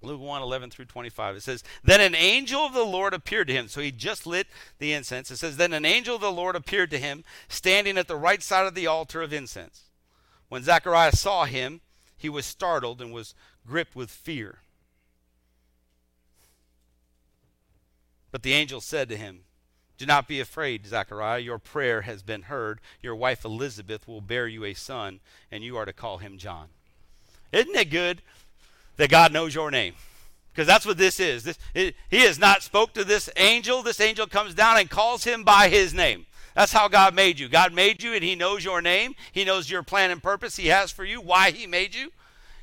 Luke 1 11 through 25. It says, Then an angel of the Lord appeared to him. So he just lit the incense. It says, Then an angel of the Lord appeared to him, standing at the right side of the altar of incense. When Zacharias saw him, he was startled and was gripped with fear. But the angel said to him, Do not be afraid, Zachariah. Your prayer has been heard. Your wife Elizabeth will bear you a son, and you are to call him John. Isn't it good that God knows your name? Because that's what this is. This, it, he has not spoke to this angel. This angel comes down and calls him by his name. That's how God made you. God made you, and He knows your name. He knows your plan and purpose He has for you, why He made you.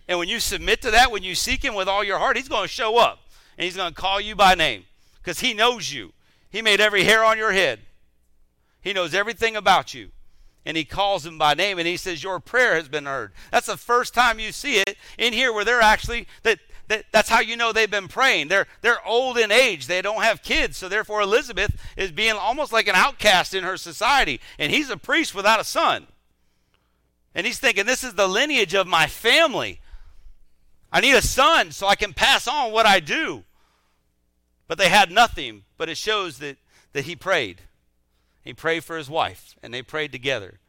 And when you submit to that, when you seek Him with all your heart, He's going to show up and He's going to call you by name because He knows you. He made every hair on your head, He knows everything about you. And He calls Him by name and He says, Your prayer has been heard. That's the first time you see it in here where they're actually, that, that, that's how you know they've been praying. They're, they're old in age, they don't have kids. So therefore, Elizabeth is being almost like an outcast in her society. And he's a priest without a son. And he's thinking, This is the lineage of my family. I need a son so I can pass on what I do. But they had nothing, but it shows that, that he prayed. He prayed for his wife, and they prayed together.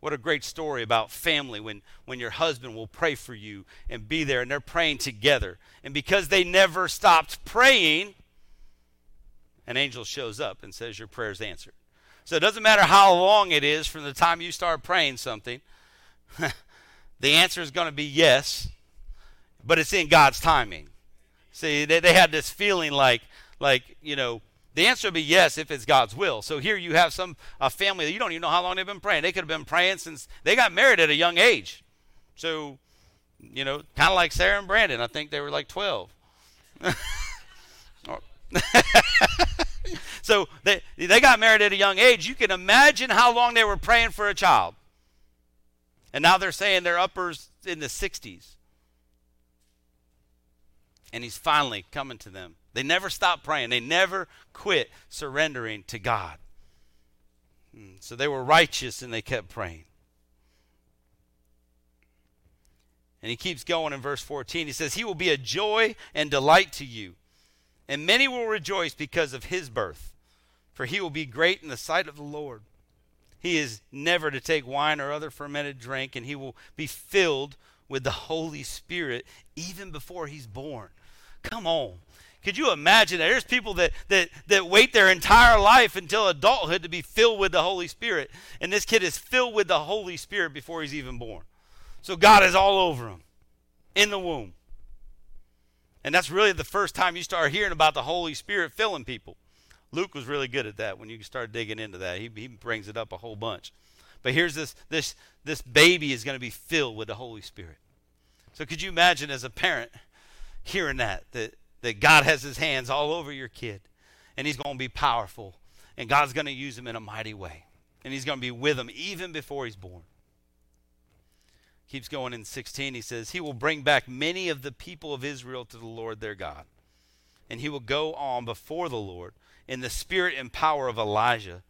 What a great story about family when, when your husband will pray for you and be there, and they're praying together. And because they never stopped praying, an angel shows up and says, Your prayer's answered. So it doesn't matter how long it is from the time you start praying something, [laughs] the answer is going to be yes, but it's in God's timing. See, they, they had this feeling like, like, you know, the answer would be yes if it's God's will. So here you have some a family that you don't even know how long they've been praying. They could have been praying since they got married at a young age. So, you know, kind of like Sarah and Brandon. I think they were like 12. [laughs] so they they got married at a young age. You can imagine how long they were praying for a child. And now they're saying they're uppers in the 60s. And he's finally coming to them. They never stopped praying. They never quit surrendering to God. Hmm, So they were righteous and they kept praying. And he keeps going in verse 14. He says, He will be a joy and delight to you, and many will rejoice because of his birth, for he will be great in the sight of the Lord. He is never to take wine or other fermented drink, and he will be filled with the Holy Spirit even before he's born. Come on. Could you imagine that? There's people that, that, that wait their entire life until adulthood to be filled with the Holy Spirit. And this kid is filled with the Holy Spirit before he's even born. So God is all over him in the womb. And that's really the first time you start hearing about the Holy Spirit filling people. Luke was really good at that when you start digging into that. He, he brings it up a whole bunch. But here's this this this baby is going to be filled with the Holy Spirit. So could you imagine as a parent hearing that that that God has his hands all over your kid and he's going to be powerful and God's going to use him in a mighty way. And he's going to be with him even before he's born. Keeps going in 16 he says he will bring back many of the people of Israel to the Lord their God. And he will go on before the Lord in the spirit and power of Elijah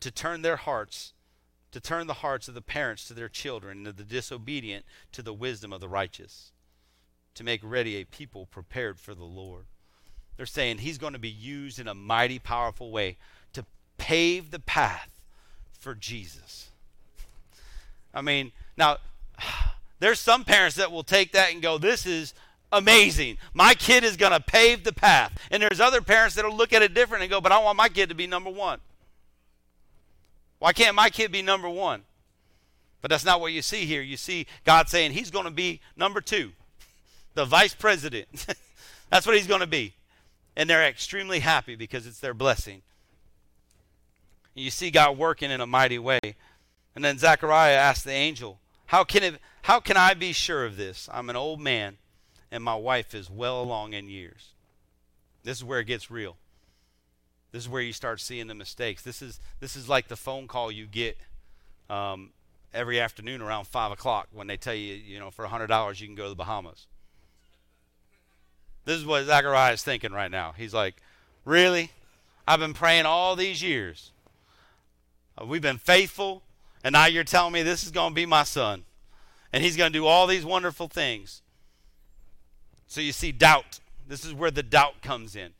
to turn their hearts to turn the hearts of the parents to their children and of the disobedient to the wisdom of the righteous to make ready a people prepared for the Lord. They're saying he's going to be used in a mighty, powerful way to pave the path for Jesus. I mean, now, [sighs] there's some parents that will take that and go, This is amazing. My kid is going to pave the path. And there's other parents that'll look at it different and go, But I want my kid to be number one. Why can't my kid be number one? But that's not what you see here. You see God saying he's going to be number two the vice president. [laughs] That's what he's going to be. And they're extremely happy because it's their blessing. You see God working in a mighty way. And then Zechariah asked the angel, how can, it, how can I be sure of this? I'm an old man, and my wife is well along in years. This is where it gets real. This is where you start seeing the mistakes. This is, this is like the phone call you get um, every afternoon around 5 o'clock when they tell you, you know, for $100 you can go to the Bahamas. This is what Zachariah is thinking right now. He's like, Really? I've been praying all these years. Uh, We've been faithful, and now you're telling me this is going to be my son. And he's going to do all these wonderful things. So you see doubt. This is where the doubt comes in.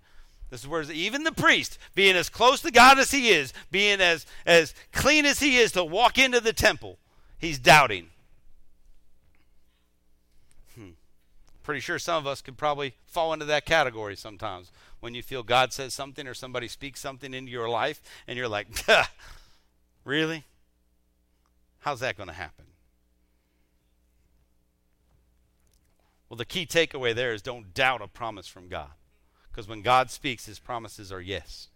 This is where even the priest, being as close to God as he is, being as, as clean as he is to walk into the temple, he's doubting. Hmm. Pretty sure some of us could probably fall into that category sometimes when you feel God says something or somebody speaks something into your life and you're like, really? How's that going to happen? Well, the key takeaway there is don't doubt a promise from God. Because when God speaks, his promises are yes.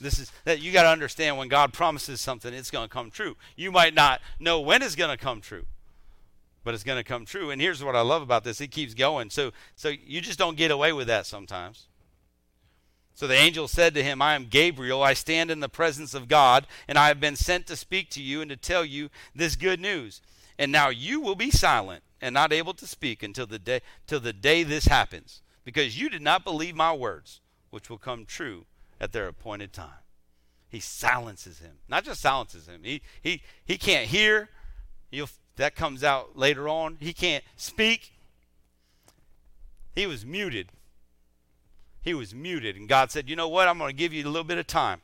This is that you got to understand when God promises something, it's going to come true. You might not know when it's going to come true, but it's going to come true. And here's what I love about this: it keeps going. So, so you just don't get away with that sometimes. So the angel said to him, I am Gabriel. I stand in the presence of God, and I have been sent to speak to you and to tell you this good news. And now you will be silent and not able to speak until the day till the day this happens, because you did not believe my words, which will come true at their appointed time. He silences him. Not just silences him. He he he can't hear. You'll, that comes out later on. He can't speak. He was muted. He was muted. And God said, You know what? I'm going to give you a little bit of time.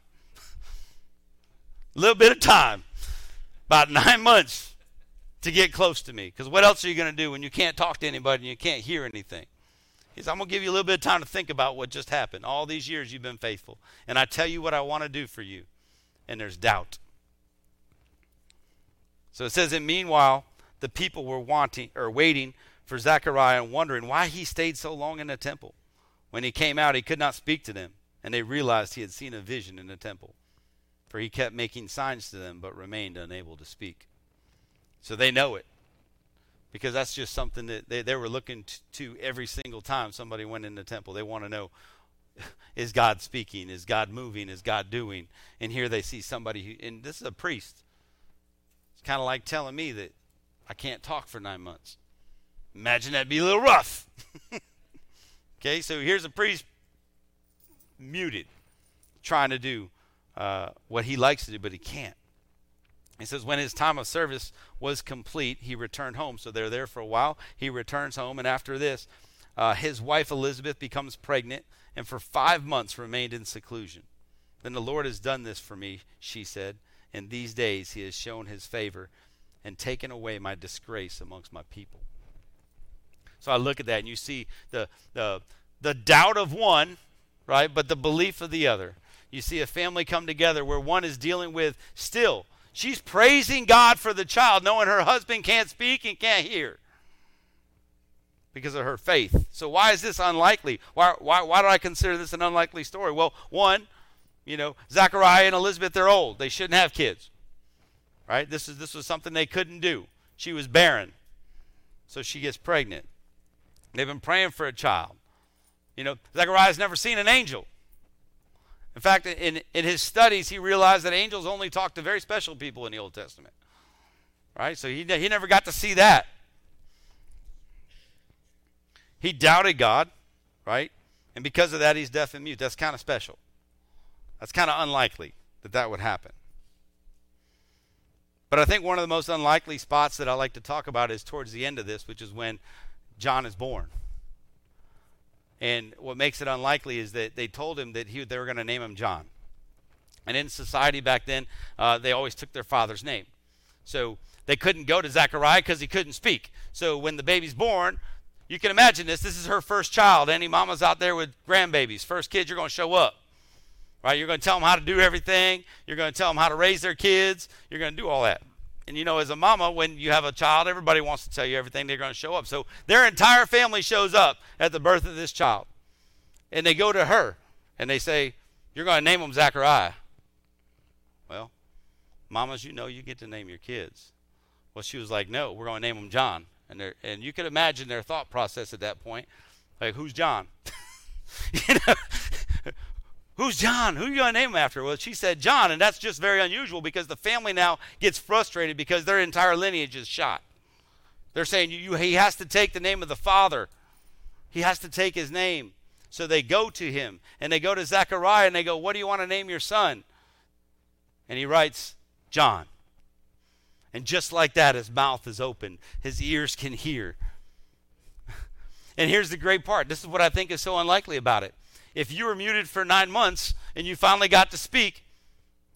a [laughs] little bit of time. About nine months to get close to me. Because what else are you going to do when you can't talk to anybody and you can't hear anything? He said, I'm going to give you a little bit of time to think about what just happened. All these years you've been faithful. And I tell you what I want to do for you. And there's doubt. So it says, and meanwhile, the people were wanting or waiting for Zechariah and wondering why he stayed so long in the temple. When he came out, he could not speak to them, and they realized he had seen a vision in the temple. For he kept making signs to them, but remained unable to speak. So they know it. Because that's just something that they, they were looking to every single time somebody went in the temple. They want to know [laughs] is God speaking? Is God moving? Is God doing? And here they see somebody, who, and this is a priest. It's kind of like telling me that I can't talk for nine months. Imagine that'd be a little rough. [laughs] okay, so here's a priest muted, trying to do uh, what he likes to do, but he can't. He says, when his time of service was complete, he returned home. So they're there for a while. He returns home, and after this, uh, his wife Elizabeth becomes pregnant, and for five months remained in seclusion. Then the Lord has done this for me, she said. In these days he has shown his favor and taken away my disgrace amongst my people. So I look at that, and you see the the the doubt of one, right, but the belief of the other. You see a family come together where one is dealing with still She's praising God for the child, knowing her husband can't speak and can't hear because of her faith. So why is this unlikely? Why, why, why do I consider this an unlikely story? Well, one, you know, Zachariah and Elizabeth, they're old. They shouldn't have kids. Right? This is this was something they couldn't do. She was barren. So she gets pregnant. They've been praying for a child. You know, Zachariah's never seen an angel. In fact, in, in his studies, he realized that angels only talk to very special people in the Old Testament. Right? So he, he never got to see that. He doubted God, right? And because of that, he's deaf and mute. That's kind of special. That's kind of unlikely that that would happen. But I think one of the most unlikely spots that I like to talk about is towards the end of this, which is when John is born. And what makes it unlikely is that they told him that he, they were going to name him John. And in society back then, uh, they always took their father's name. So they couldn't go to Zechariah because he couldn't speak. So when the baby's born, you can imagine this. This is her first child. Any mamas out there with grandbabies, first kids, you're going to show up. Right? You're going to tell them how to do everything. You're going to tell them how to raise their kids. You're going to do all that. And you know, as a mama, when you have a child, everybody wants to tell you everything they're going to show up. So their entire family shows up at the birth of this child. And they go to her and they say, You're going to name him Zachariah. Well, mamas, you know you get to name your kids. Well, she was like, No, we're going to name him John. And, and you can imagine their thought process at that point. Like, who's John? [laughs] you know, Who's John? Who are you going to name him after? Well, she said John, and that's just very unusual because the family now gets frustrated because their entire lineage is shot. They're saying you, he has to take the name of the father. He has to take his name. So they go to him and they go to Zechariah and they go, What do you want to name your son? And he writes, John. And just like that, his mouth is open, his ears can hear. [laughs] And here's the great part. This is what I think is so unlikely about it. If you were muted for nine months and you finally got to speak,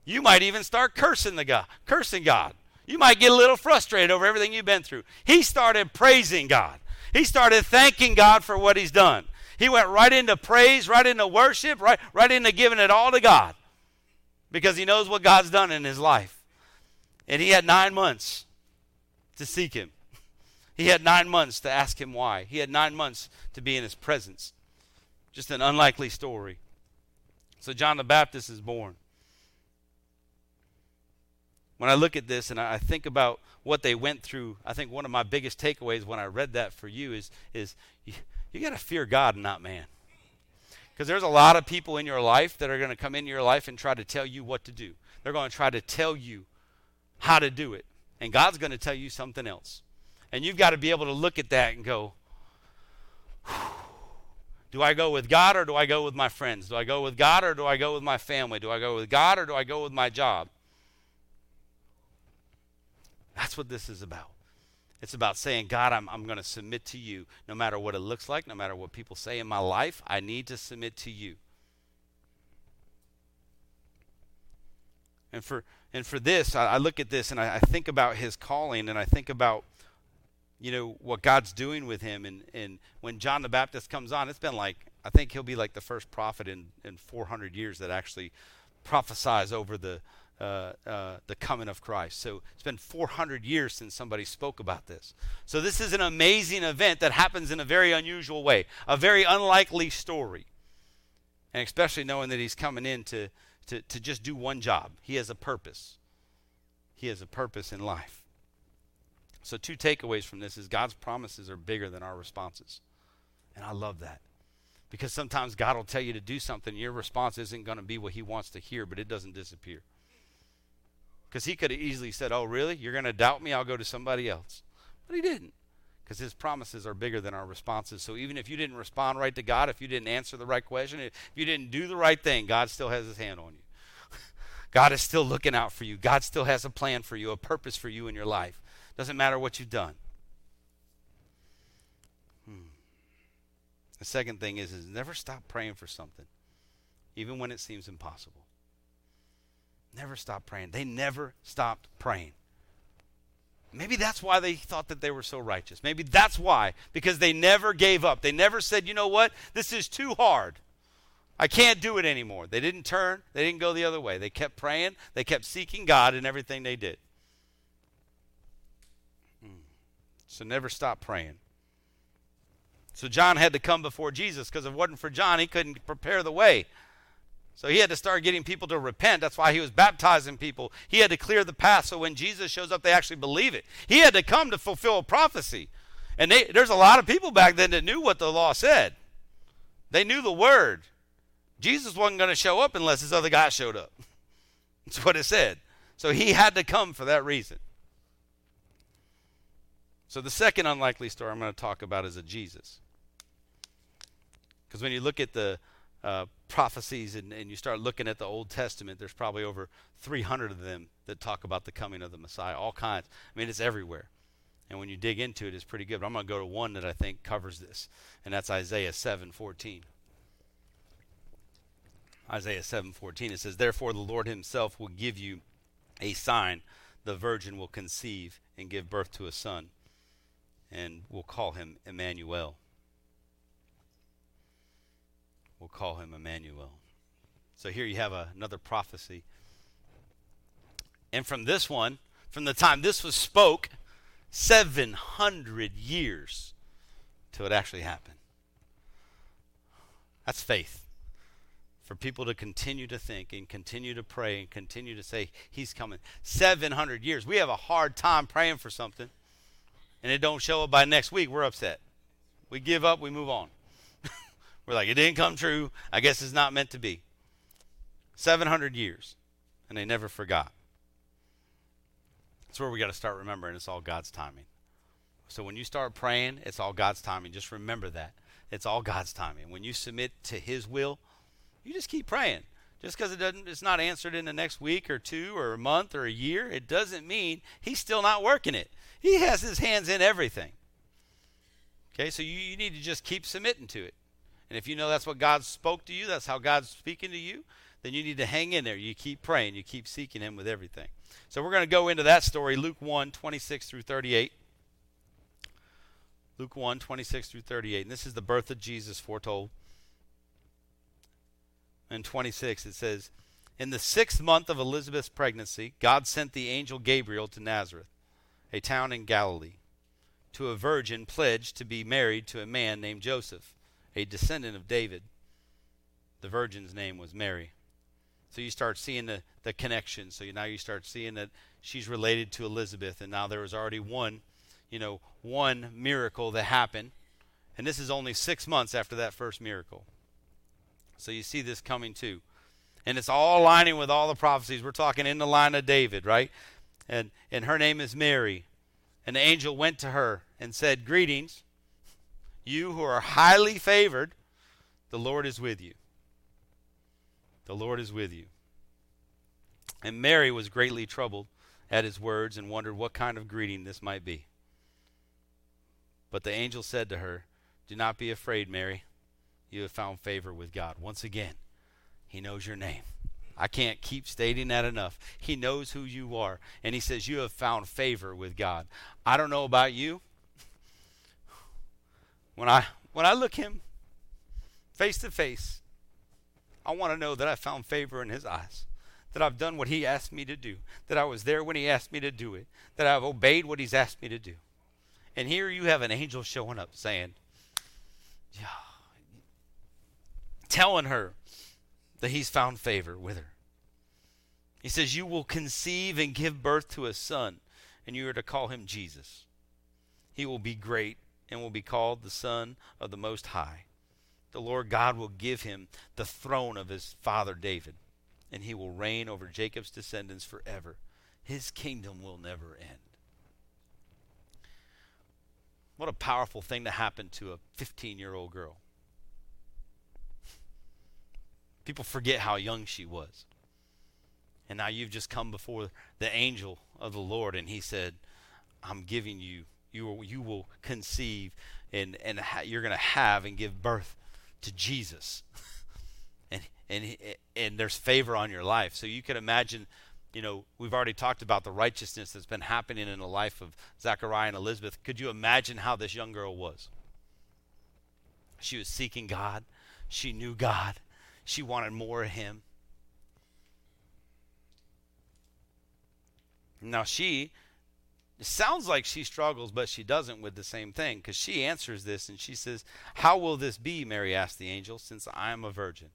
you might even start cursing the God, cursing God. You might get a little frustrated over everything you've been through. He started praising God. He started thanking God for what he's done. He went right into praise, right into worship, right, right into giving it all to God because he knows what God's done in his life. And he had nine months to seek him. He had nine months to ask him why. He had nine months to be in his presence. Just an unlikely story. So John the Baptist is born. When I look at this and I think about what they went through, I think one of my biggest takeaways when I read that for you is, is you, you got to fear God and not man. Because there's a lot of people in your life that are going to come into your life and try to tell you what to do. They're going to try to tell you how to do it. And God's going to tell you something else. And you've got to be able to look at that and go, do I go with God or do I go with my friends? Do I go with God or do I go with my family? Do I go with God or do I go with my job? That's what this is about. It's about saying, God, I'm, I'm going to submit to you no matter what it looks like, no matter what people say in my life. I need to submit to you. And for and for this, I, I look at this and I, I, think about his calling and I think about, you know, what God's doing with him. And, and when John the Baptist comes on, it's been like, I think he'll be like the first prophet in, in 400 years that actually prophesies over the, uh, uh, the coming of Christ. So it's been 400 years since somebody spoke about this. So this is an amazing event that happens in a very unusual way, a very unlikely story. And especially knowing that he's coming in to, to, to just do one job. He has a purpose. He has a purpose in life. So two takeaways from this is God's promises are bigger than our responses. And I love that. Because sometimes God will tell you to do something, your response isn't going to be what he wants to hear, but it doesn't disappear. Because he could have easily said, Oh, really? You're going to doubt me? I'll go to somebody else. But he didn't. Because his promises are bigger than our responses. So even if you didn't respond right to God, if you didn't answer the right question, if you didn't do the right thing, God still has his hand on you. [laughs] God is still looking out for you. God still has a plan for you, a purpose for you in your life. Doesn't matter what you've done. Hmm. The second thing is, is never stop praying for something, even when it seems impossible. Never stop praying. They never stopped praying. Maybe that's why they thought that they were so righteous. Maybe that's why, because they never gave up. They never said, you know what, this is too hard. I can't do it anymore. They didn't turn, they didn't go the other way. They kept praying, they kept seeking God in everything they did. Hmm. So never stop praying. So John had to come before Jesus because if it wasn't for John, he couldn't prepare the way. So he had to start getting people to repent. That's why he was baptizing people. He had to clear the path so when Jesus shows up, they actually believe it. He had to come to fulfill prophecy. And they, there's a lot of people back then that knew what the law said, they knew the word. Jesus wasn't going to show up unless this other guy showed up. [laughs] That's what it said. So he had to come for that reason. So the second unlikely story I'm going to talk about is a Jesus. Because when you look at the uh, prophecies and, and you start looking at the Old Testament, there's probably over 300 of them that talk about the coming of the Messiah, all kinds. I mean, it's everywhere. And when you dig into it, it's pretty good. But I'm going to go to one that I think covers this, and that's Isaiah 7:14. Isaiah 7:14 it says, "Therefore the Lord himself will give you a sign: the virgin will conceive and give birth to a son, and we'll call him Emmanuel." We'll call him Emmanuel. So here you have a, another prophecy. And from this one, from the time this was spoke, 700 years till it actually happened. That's faith. For people to continue to think and continue to pray and continue to say, He's coming. 700 years. We have a hard time praying for something and it don't show up by next week. We're upset. We give up, we move on. [laughs] We're like, it didn't come true. I guess it's not meant to be. 700 years, and they never forgot. That's where we got to start remembering it's all God's timing. So when you start praying, it's all God's timing. Just remember that. It's all God's timing. When you submit to His will, you just keep praying. Just because it doesn't, it's not answered in the next week or two or a month or a year, it doesn't mean He's still not working it. He has His hands in everything. Okay, so you, you need to just keep submitting to it. And if you know that's what God spoke to you, that's how God's speaking to you, then you need to hang in there. You keep praying, you keep seeking Him with everything. So we're going to go into that story, Luke 1 26 through 38. Luke 1 26 through 38. And this is the birth of Jesus foretold. In 26, it says, In the sixth month of Elizabeth's pregnancy, God sent the angel Gabriel to Nazareth, a town in Galilee, to a virgin pledged to be married to a man named Joseph, a descendant of David. The virgin's name was Mary. So you start seeing the, the connection. So you, now you start seeing that she's related to Elizabeth, and now there was already one, you know, one miracle that happened, and this is only six months after that first miracle. So you see this coming too, and it's all aligning with all the prophecies. We're talking in the line of David, right? And and her name is Mary, and the angel went to her and said, "Greetings, you who are highly favored. The Lord is with you." The Lord is with you. And Mary was greatly troubled at his words and wondered what kind of greeting this might be. But the angel said to her, Do not be afraid, Mary. You have found favor with God. Once again, he knows your name. I can't keep stating that enough. He knows who you are. And he says, You have found favor with God. I don't know about you. When I when I look him face to face, I want to know that I found favor in his eyes, that I've done what he asked me to do, that I was there when he asked me to do it, that I've obeyed what he's asked me to do. And here you have an angel showing up saying, yeah, telling her that he's found favor with her. He says, You will conceive and give birth to a son, and you are to call him Jesus. He will be great and will be called the Son of the Most High. The Lord God will give him the throne of his father David, and he will reign over Jacob's descendants forever. His kingdom will never end. What a powerful thing to happen to a 15 year old girl. People forget how young she was. And now you've just come before the angel of the Lord, and he said, I'm giving you, you will, you will conceive, and, and you're going to have and give birth to Jesus. [laughs] and, and, and there's favor on your life. So you can imagine you know, we've already talked about the righteousness that's been happening in the life of Zachariah and Elizabeth. Could you imagine how this young girl was? She was seeking God. She knew God. She wanted more of Him. Now, she, it sounds like she struggles, but she doesn't with the same thing because she answers this and she says, How will this be? Mary asked the angel, since I am a virgin.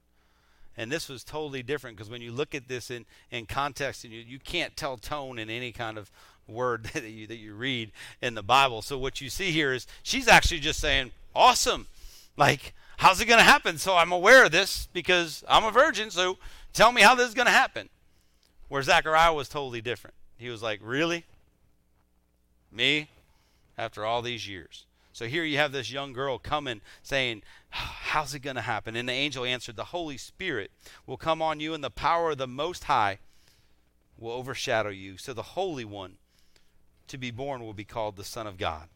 And this was totally different because when you look at this in, in context, and you, you can't tell tone in any kind of word [laughs] that you, that you read in the Bible. So what you see here is she's actually just saying, awesome. Like, how's it going to happen? So I'm aware of this because I'm a virgin. So tell me how this is going to happen. Where Zechariah was totally different. He was like, really? Me? After all these years. So here you have this young girl coming saying, How's it going to happen? And the angel answered, The Holy Spirit will come on you, and the power of the Most High will overshadow you. So the Holy One to be born will be called the Son of God.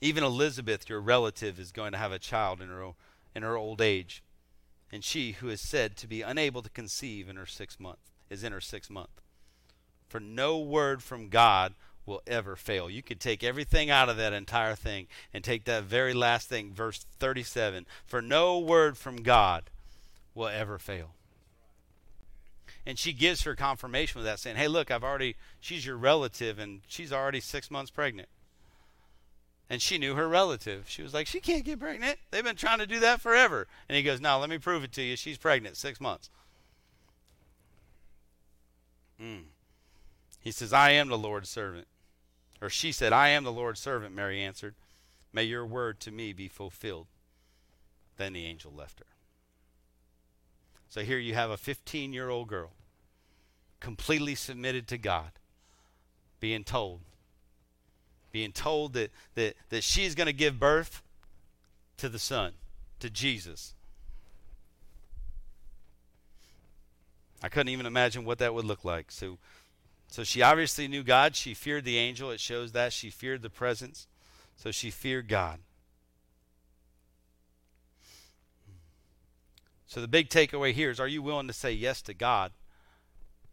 Even Elizabeth, your relative, is going to have a child in her, in her old age. And she, who is said to be unable to conceive in her sixth month, is in her sixth month. For no word from God will ever fail. You could take everything out of that entire thing and take that very last thing, verse 37. For no word from God will ever fail. And she gives her confirmation with that, saying, Hey, look, I've already, she's your relative, and she's already six months pregnant. And she knew her relative. She was like, She can't get pregnant. They've been trying to do that forever. And he goes, No, let me prove it to you. She's pregnant, six months. Mm. He says, I am the Lord's servant. Or she said, I am the Lord's servant, Mary answered. May your word to me be fulfilled. Then the angel left her. So here you have a 15 year old girl, completely submitted to God, being told, being told that, that, that she's going to give birth to the Son, to Jesus. I couldn't even imagine what that would look like. So so she obviously knew God. She feared the angel. It shows that she feared the presence. So she feared God. So the big takeaway here is are you willing to say yes to God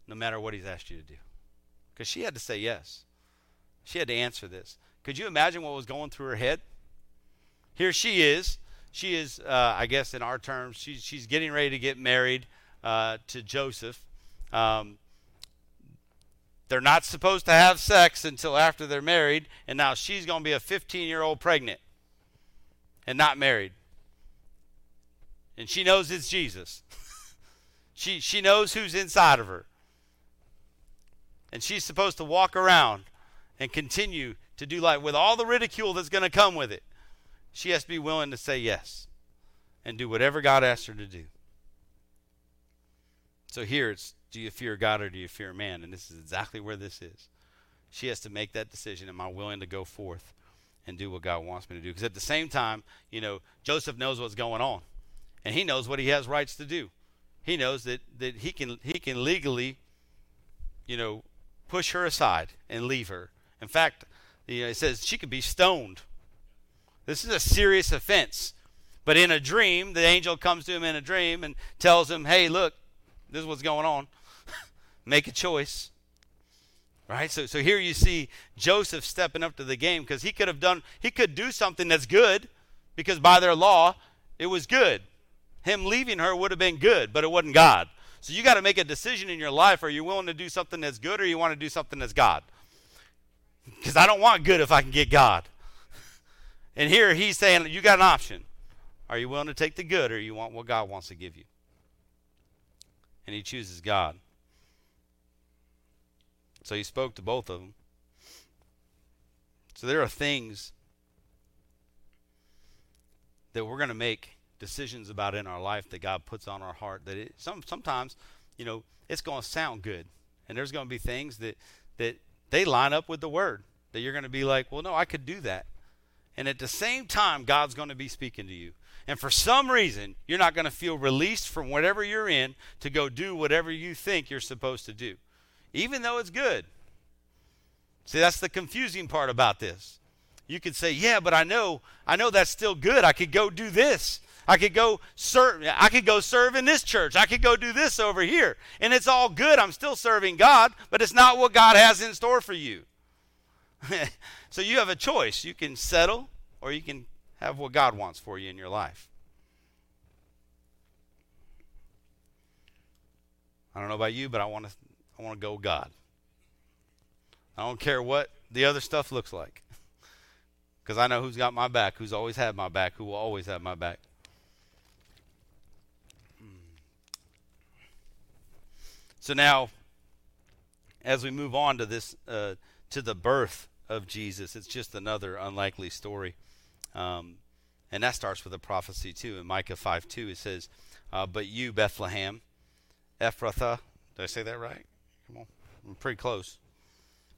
no matter what he's asked you to do? Because she had to say yes. She had to answer this. Could you imagine what was going through her head? Here she is. She is, uh, I guess, in our terms, she's, she's getting ready to get married uh, to Joseph. Um, they're not supposed to have sex until after they're married, and now she's going to be a 15 year old pregnant and not married. And she knows it's Jesus. [laughs] she, she knows who's inside of her. And she's supposed to walk around and continue to do life with all the ridicule that's going to come with it. She has to be willing to say yes and do whatever God asks her to do. So here it's do you fear God or do you fear man? And this is exactly where this is. She has to make that decision. Am I willing to go forth and do what God wants me to do? Because at the same time, you know, Joseph knows what's going on. And he knows what he has rights to do. He knows that, that he can he can legally, you know, push her aside and leave her. In fact, you know, it says she could be stoned. This is a serious offense. But in a dream, the angel comes to him in a dream and tells him, hey, look, this is what's going on. [laughs] Make a choice. Right? So so here you see Joseph stepping up to the game because he could have done he could do something that's good because by their law it was good. Him leaving her would have been good, but it wasn't God. So you got to make a decision in your life. Are you willing to do something that's good or you want to do something that's God? Because I don't want good if I can get God. [laughs] And here he's saying you got an option. Are you willing to take the good or you want what God wants to give you? And he chooses God. So he spoke to both of them. So there are things that we're going to make decisions about in our life that God puts on our heart that it, some sometimes, you know, it's going to sound good. And there's going to be things that that they line up with the word that you're going to be like, "Well, no, I could do that." And at the same time, God's going to be speaking to you. And for some reason, you're not going to feel released from whatever you're in to go do whatever you think you're supposed to do, even though it's good. See, that's the confusing part about this. You could say, "Yeah, but I know, I know that's still good. I could go do this. I could go serve. I could go serve in this church. I could go do this over here, and it's all good. I'm still serving God, but it's not what God has in store for you." [laughs] so you have a choice. You can settle, or you can have what God wants for you in your life. I don't know about you, but I want to I want to go God. I don't care what the other stuff looks like. [laughs] Because I know who's got my back, who's always had my back, who will always have my back. So now, as we move on to this, uh, to the birth of Jesus, it's just another unlikely story. Um, and that starts with a prophecy too. In Micah 5 2, it says, uh, But you, Bethlehem, Ephrathah, did I say that right? Come on, I'm pretty close.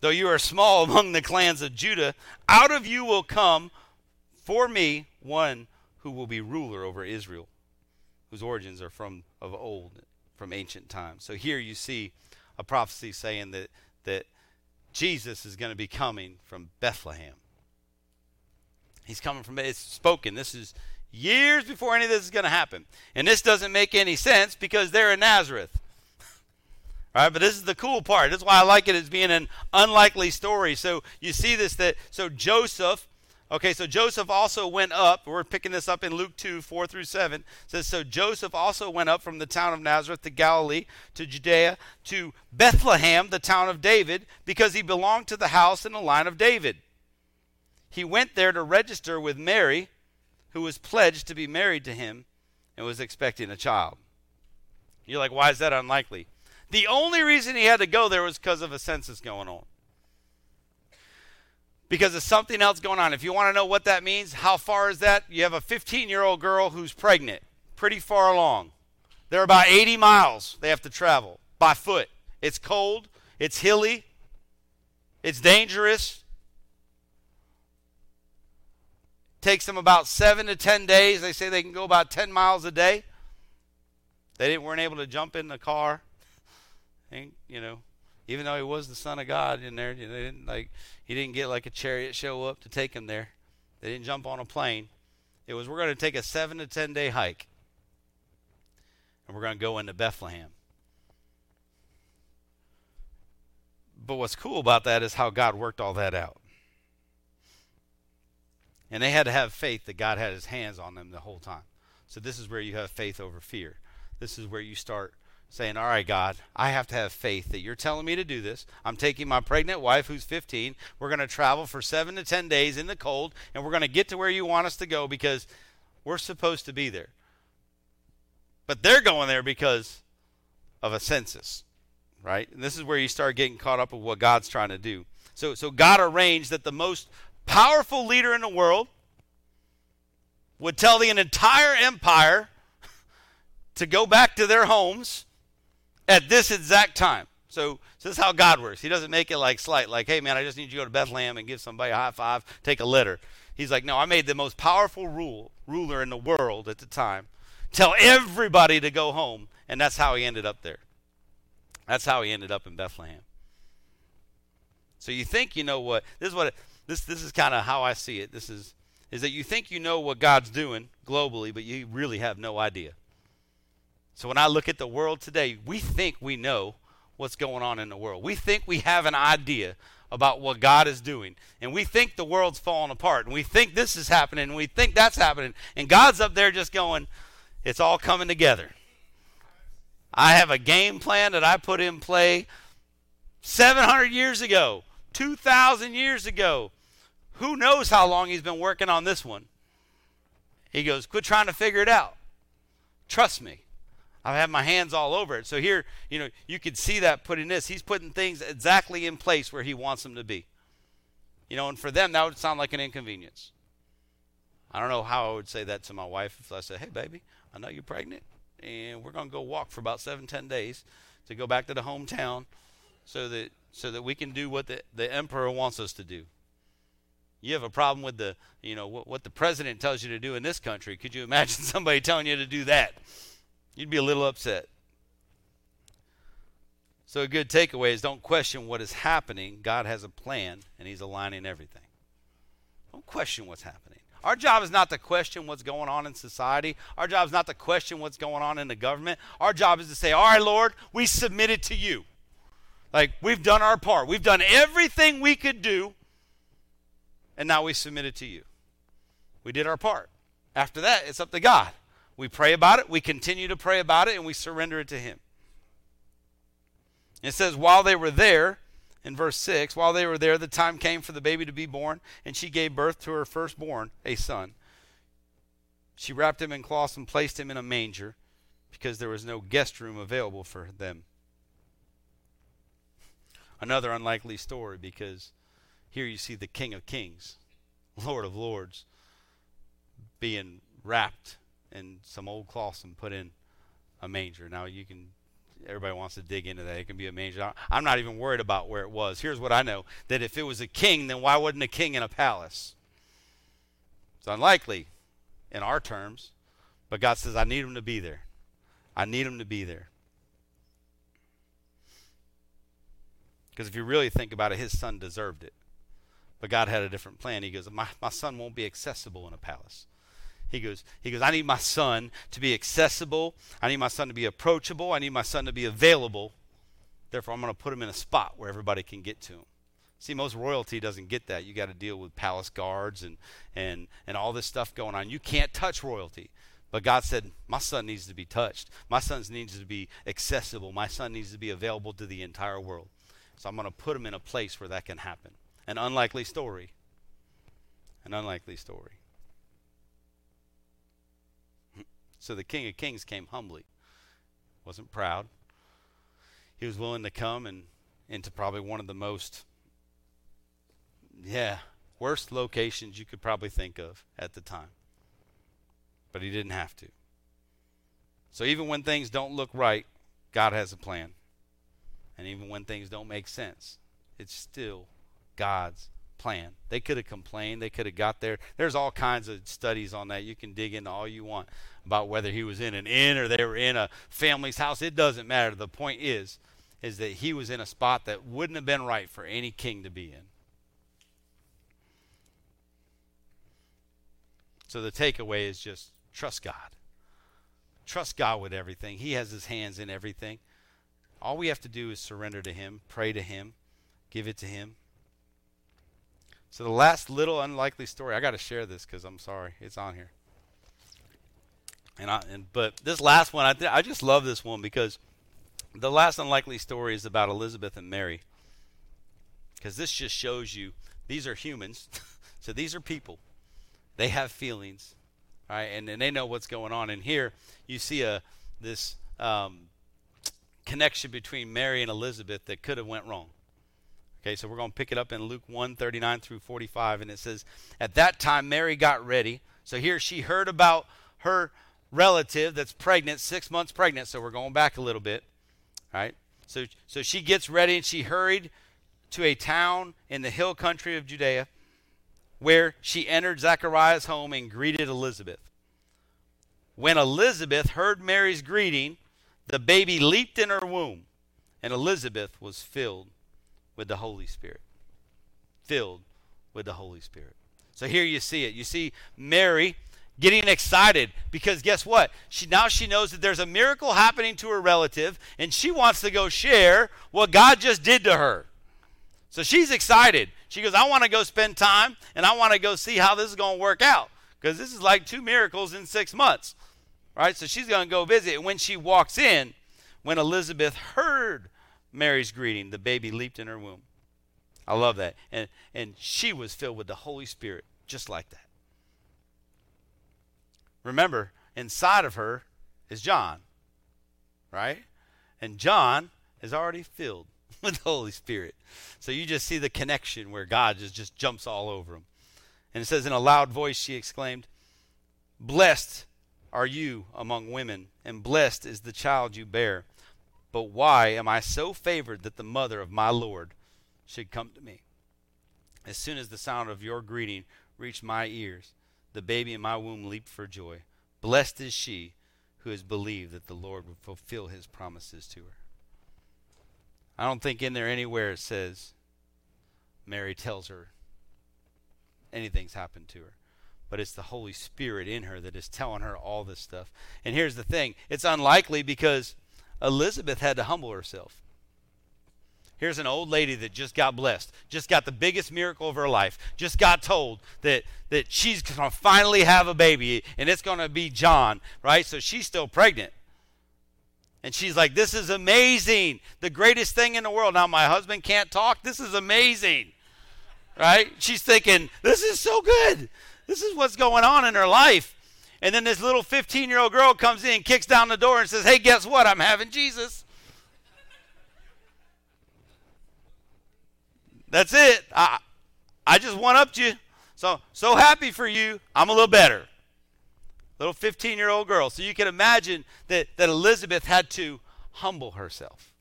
Though you are small among the clans of Judah, out of you will come for me one who will be ruler over Israel, whose origins are from of old, from ancient times. So here you see a prophecy saying that that Jesus is going to be coming from Bethlehem. He's coming from it's spoken. This is years before any of this is going to happen. And this doesn't make any sense because they're in Nazareth. [laughs] Right, but this is the cool part. That's why I like it as being an unlikely story. So you see this that so Joseph, okay, so Joseph also went up. We're picking this up in Luke 2, 4 through 7. It says so Joseph also went up from the town of Nazareth to Galilee, to Judea, to Bethlehem, the town of David, because he belonged to the house and the line of David. He went there to register with Mary, who was pledged to be married to him and was expecting a child. You're like, why is that unlikely? The only reason he had to go there was because of a census going on. Because of something else going on. If you want to know what that means, how far is that? You have a 15 year old girl who's pregnant, pretty far along. They're about 80 miles they have to travel by foot. It's cold, it's hilly, it's dangerous. Takes them about seven to 10 days. They say they can go about 10 miles a day. They didn't, weren't able to jump in the car and, you know, even though he was the son of God in there, they didn't like he didn't get like a chariot show up to take him there. They didn't jump on a plane. It was we're going to take a seven to ten day hike, and we're going to go into Bethlehem. But what's cool about that is how God worked all that out. And they had to have faith that God had his hands on them the whole time. So this is where you have faith over fear. This is where you start saying, All right, God, I have to have faith that you're telling me to do this. I'm taking my pregnant wife, who's 15. We're going to travel for seven to 10 days in the cold, and we're going to get to where you want us to go because we're supposed to be there. But they're going there because of a census, right? And this is where you start getting caught up with what God's trying to do. So, so God arranged that the most powerful leader in the world would tell the entire empire to go back to their homes at this exact time. So, so this is how God works. He doesn't make it like slight, like, hey man, I just need you to go to Bethlehem and give somebody a high five, take a letter. He's like, no, I made the most powerful rule ruler in the world at the time. Tell everybody to go home, and that's how he ended up there. That's how he ended up in Bethlehem. So you think you know what this is what this this is kind of how I see it. This is is that you think you know what God's doing globally, but you really have no idea. So when I look at the world today, we think we know what's going on in the world. We think we have an idea about what God is doing. And we think the world's falling apart. And we think this is happening. And we think that's happening. And God's up there just going, it's all coming together. I have a game plan that I put in play 700 years ago, 2,000 years ago. Who knows how long he's been working on this one? He goes, quit trying to figure it out. Trust me. I have my hands all over it. So here, you know, you could see that putting this. He's putting things exactly in place where he wants them to be. You know, and for them, that would sound like an inconvenience. I don't know how I would say that to my wife if I said, hey, baby, I know you're pregnant, and we're going to go walk for about seven, ten days to go back to the hometown so that so that we can do what the, the emperor wants us to do. You have a problem with the, you know, what, what the president tells you to do in this country. Could you imagine [laughs] somebody telling you to do that? You'd be a little upset. So, a good takeaway is don't question what is happening. God has a plan, and He's aligning everything. Don't question what's happening. Our job is not to question what's going on in society. Our job is not to question what's going on in the government. Our job is to say, All right, Lord, we submit it to you. Like, we've done our part. We've done everything we could do, and now we submit it to you. We did our part. After that, it's up to God. We pray about it, we continue to pray about it, and we surrender it to Him. It says, while they were there, in verse 6, while they were there, the time came for the baby to be born, and she gave birth to her firstborn, a son. She wrapped him in cloths and placed him in a manger because there was no guest room available for them. Another unlikely story because here you see the King of Kings, Lord of Lords, being wrapped in some old cloths and put in a manger. Now you can everybody wants to dig into that. It can be a manger. I'm not even worried about where it was. Here's what I know: that if it was a king, then why wasn't a king in a palace? It's unlikely, in our terms, but God says, "I need him to be there. I need him to be there." Because if you really think about it, his son deserved it. But God had a different plan. He goes, my, my son won't be accessible in a palace. He goes, he goes, I need my son to be accessible. I need my son to be approachable. I need my son to be available. Therefore, I'm going to put him in a spot where everybody can get to him. See, most royalty doesn't get that. You got to deal with palace guards and, and, and all this stuff going on. You can't touch royalty. But God said, My son needs to be touched. My son needs to be accessible. My son needs to be available to the entire world. So I'm going to put him in a place where that can happen. An unlikely story. An unlikely story. [clears throat] So the King of Kings came humbly, wasn't proud. He was willing to come and into probably one of the most, yeah, worst locations you could probably think of at the time. But he didn't have to. So even when things don't look right, God has a plan. And even when things don't make sense, it's still God's plan. They could have complained. They could have got there. There's all kinds of studies on that. You can dig into all you want about whether he was in an inn or they were in a family's house. It doesn't matter. The point is, is that he was in a spot that wouldn't have been right for any king to be in. So the takeaway is just trust God. Trust God with everything. He has his hands in everything. All we have to do is surrender to him, pray to him, give it to him. So the last little unlikely story, I got to share this cuz I'm sorry. It's on here. And I and but this last one I th- I just love this one because the last unlikely story is about Elizabeth and Mary. Cuz this just shows you these are humans. [laughs] so these are people. They have feelings, right? And, and they know what's going on. And here you see a this um, connection between Mary and Elizabeth that could have went wrong. Okay, so we're going to pick it up in Luke 1 39 through 45. And it says, At that time, Mary got ready. So here she heard about her relative that's pregnant, six months pregnant. So we're going back a little bit. All right. So, so she gets ready and she hurried to a town in the hill country of Judea where she entered Zachariah's home and greeted Elizabeth. When Elizabeth heard Mary's greeting, the baby leaped in her womb, and Elizabeth was filled with the Holy Spirit. Filled with the Holy Spirit. So here you see it. You see Mary getting excited because guess what? She now she knows that there's a miracle happening to her relative and she wants to go share what God just did to her. So she's excited. She goes, I want to go spend time and I want to go see how this is going to work out because this is like two miracles in six months. Right? So she's going to go visit. And when she walks in, when Elizabeth heard Mary's greeting, the baby leaped in her womb. I love that. And, and she was filled with the Holy Spirit, just like that. Remember, inside of her is John, right? And John is already filled [laughs] with the Holy Spirit. So you just see the connection where God just, just jumps all over him. And it says, in a loud voice, she exclaimed, Blessed are you among women, and blessed is the child you bear. But why am I so favored that the mother of my Lord should come to me? As soon as the sound of your greeting reached my ears, the baby in my womb leaped for joy. Blessed is she who has believed that the Lord would fulfill his promises to her. I don't think in there anywhere it says Mary tells her anything's happened to her. But it's the Holy Spirit in her that is telling her all this stuff. And here's the thing it's unlikely because Elizabeth had to humble herself. Here's an old lady that just got blessed, just got the biggest miracle of her life, just got told that, that she's going to finally have a baby and it's going to be John, right? So she's still pregnant. And she's like, This is amazing. The greatest thing in the world. Now, my husband can't talk. This is amazing. Right? She's thinking, This is so good. This is what's going on in her life. And then this little 15 year old girl comes in, kicks down the door, and says, Hey, guess what? I'm having Jesus. That's it. I, I just one upped you. So, so happy for you. I'm a little better little 15 year old girl. So you can imagine that, that Elizabeth had to humble herself.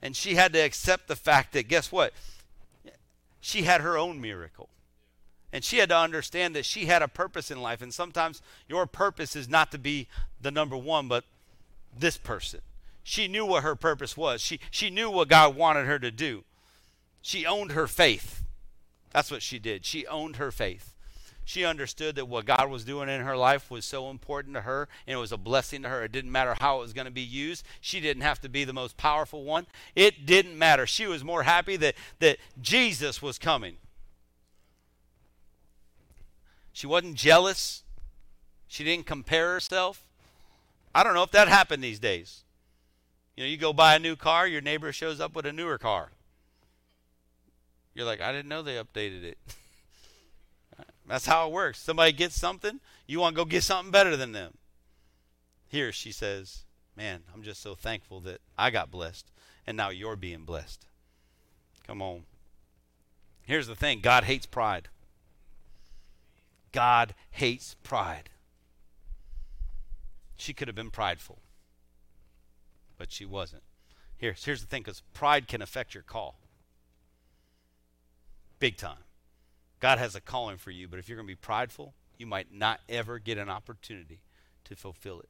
And she had to accept the fact that, guess what? She had her own miracle. And she had to understand that she had a purpose in life. And sometimes your purpose is not to be the number one, but this person. She knew what her purpose was, she, she knew what God wanted her to do. She owned her faith. That's what she did. She owned her faith. She understood that what God was doing in her life was so important to her and it was a blessing to her. It didn't matter how it was going to be used. She didn't have to be the most powerful one. It didn't matter. She was more happy that, that Jesus was coming. She wasn't jealous. She didn't compare herself. I don't know if that happened these days. You know, you go buy a new car, your neighbor shows up with a newer car. You're like, I didn't know they updated it. [laughs] That's how it works. Somebody gets something, you want to go get something better than them. Here she says, Man, I'm just so thankful that I got blessed, and now you're being blessed. Come on. Here's the thing God hates pride. God hates pride. She could have been prideful, but she wasn't. Here's, here's the thing because pride can affect your call big time. God has a calling for you, but if you're going to be prideful, you might not ever get an opportunity to fulfill it.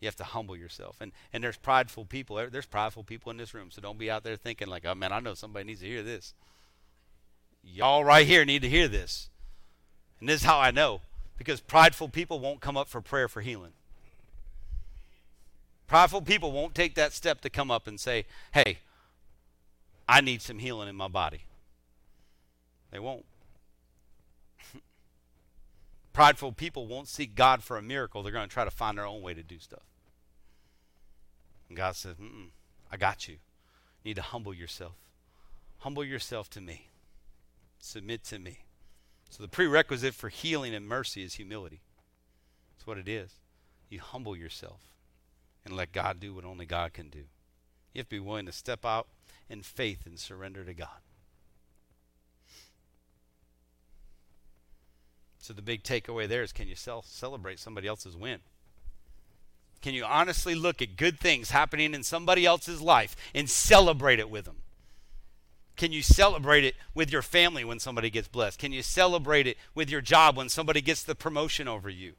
You have to humble yourself. And and there's prideful people. There's prideful people in this room. So don't be out there thinking like, oh man, I know somebody needs to hear this. Y'all right here need to hear this. And this is how I know. Because prideful people won't come up for prayer for healing. Prideful people won't take that step to come up and say, hey, I need some healing in my body. They won't. [laughs] Prideful people won't seek God for a miracle. They're going to try to find their own way to do stuff. And God says, I got you. You need to humble yourself. Humble yourself to me. Submit to me. So the prerequisite for healing and mercy is humility. That's what it is. You humble yourself and let God do what only God can do. You have to be willing to step out in faith and surrender to God. So the big takeaway there is can you cel- celebrate somebody else's win? Can you honestly look at good things happening in somebody else's life and celebrate it with them? Can you celebrate it with your family when somebody gets blessed? Can you celebrate it with your job when somebody gets the promotion over you?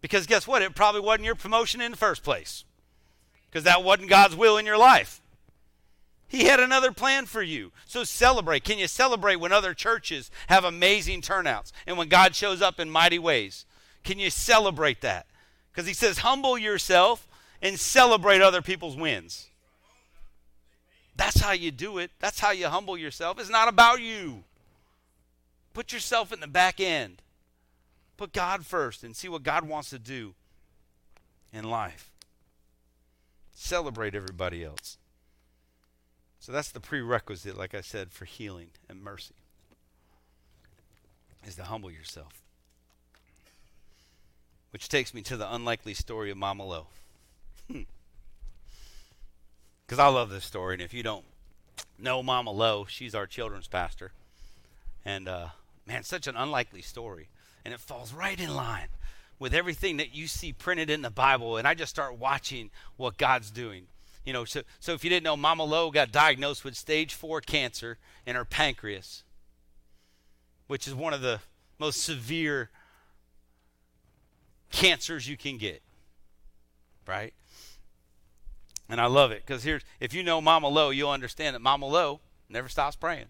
Because guess what? It probably wasn't your promotion in the first place. Because that wasn't God's will in your life. He had another plan for you. So celebrate. Can you celebrate when other churches have amazing turnouts and when God shows up in mighty ways? Can you celebrate that? Because he says, humble yourself and celebrate other people's wins. That's how you do it. That's how you humble yourself. It's not about you. Put yourself in the back end. Put God first and see what God wants to do in life. Celebrate everybody else. So that's the prerequisite, like I said, for healing and mercy, is to humble yourself. Which takes me to the unlikely story of Mama Lo. Because I love this story, and if you don't know Mama Lo, she's our children's pastor. And uh, man, such an unlikely story. And it falls right in line with everything that you see printed in the Bible. And I just start watching what God's doing. You know, so, so if you didn't know, Mama Lo got diagnosed with stage four cancer in her pancreas, which is one of the most severe cancers you can get. Right? And I love it because here's if you know Mama Lo, you'll understand that Mama Lo never stops praying.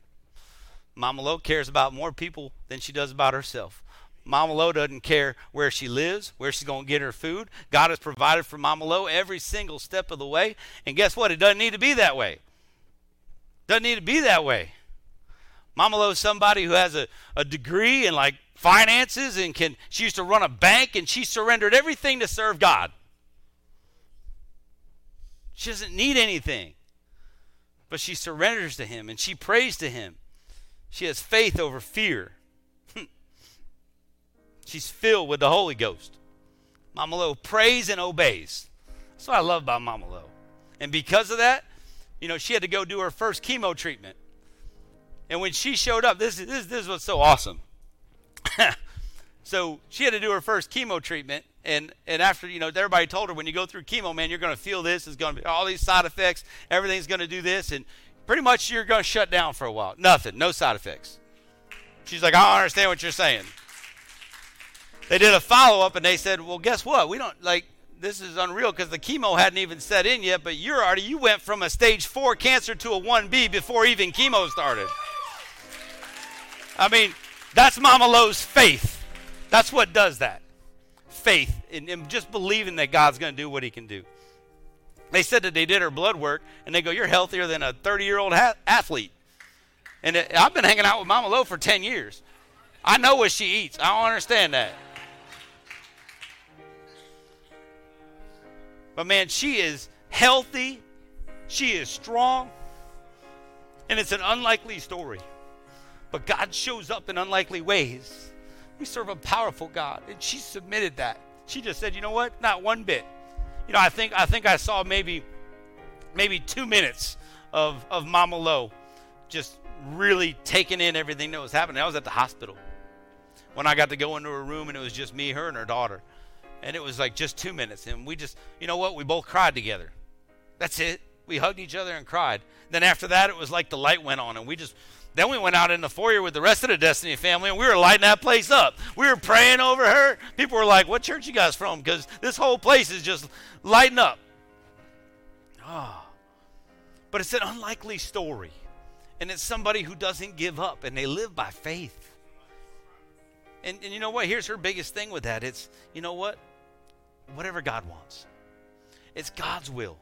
Mama Lo cares about more people than she does about herself. Mama Lo doesn't care where she lives, where she's going to get her food. God has provided for Mama Lo every single step of the way. And guess what? It doesn't need to be that way. Doesn't need to be that way. Mama Lo is somebody who has a, a degree in like finances and can she used to run a bank and she surrendered everything to serve God. She doesn't need anything. But she surrenders to him and she prays to him. She has faith over fear. [laughs] She's filled with the Holy Ghost. Mama Lo prays and obeys. That's what I love about Mama Lo. And because of that, you know, she had to go do her first chemo treatment. And when she showed up, this is this, this is what's so awesome. [laughs] so she had to do her first chemo treatment, and and after you know, everybody told her when you go through chemo, man, you're going to feel this. It's going to be all these side effects. Everything's going to do this, and pretty much you're going to shut down for a while. Nothing, no side effects. She's like, I don't understand what you're saying. They did a follow up, and they said, well, guess what? We don't like this is unreal because the chemo hadn't even set in yet, but you're already you went from a stage four cancer to a one B before even chemo started. I mean, that's Mama Lo's faith. That's what does that. Faith and, and just believing that God's going to do what He can do. They said that they did her blood work, and they go, "You're healthier than a 30 year old ha- athlete." And it, I've been hanging out with Mama Lo for 10 years. I know what she eats. I don't understand that. But man, she is healthy. She is strong. And it's an unlikely story. But God shows up in unlikely ways. We serve a powerful God. And she submitted that. She just said, you know what? Not one bit. You know, I think I think I saw maybe maybe two minutes of, of Mama Lo just really taking in everything that was happening. I was at the hospital when I got to go into her room and it was just me, her, and her daughter and it was like just two minutes and we just you know what we both cried together that's it we hugged each other and cried then after that it was like the light went on and we just then we went out in the foyer with the rest of the destiny family and we were lighting that place up we were praying over her people were like what church you guys from because this whole place is just lighting up oh. but it's an unlikely story and it's somebody who doesn't give up and they live by faith And, and you know what? Here's her biggest thing with that. It's, you know what? Whatever God wants. It's God's will.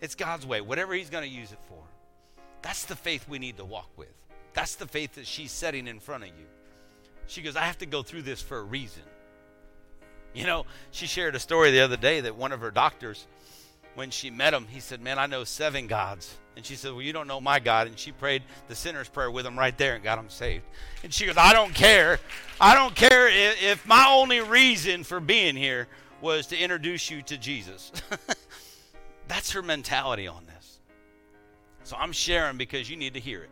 It's God's way. Whatever He's going to use it for. That's the faith we need to walk with. That's the faith that she's setting in front of you. She goes, I have to go through this for a reason. You know, she shared a story the other day that one of her doctors, when she met him, he said, Man, I know seven gods. And she said, Well, you don't know my God. And she prayed the sinner's prayer with him right there and got him saved. And she goes, I don't care. I don't care if, if my only reason for being here was to introduce you to Jesus. [laughs] That's her mentality on this. So I'm sharing because you need to hear it.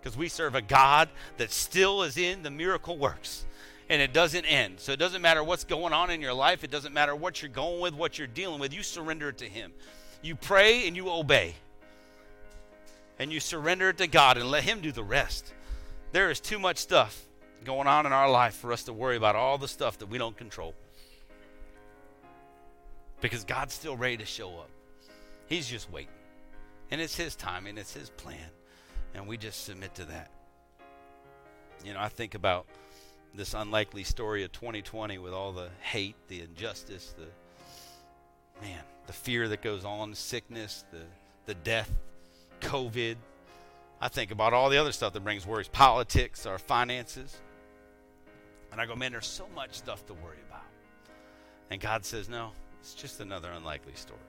Because we serve a God that still is in the miracle works and it doesn't end. So it doesn't matter what's going on in your life, it doesn't matter what you're going with, what you're dealing with, you surrender it to Him. You pray and you obey. And you surrender it to God and let Him do the rest. There is too much stuff going on in our life for us to worry about all the stuff that we don't control. Because God's still ready to show up. He's just waiting. And it's His time and it's His plan. And we just submit to that. You know, I think about this unlikely story of 2020 with all the hate, the injustice, the man, the fear that goes on, sickness, the the death, COVID. I think about all the other stuff that brings worries, politics, our finances. And I go, man, there's so much stuff to worry about. And God says, no, it's just another unlikely story.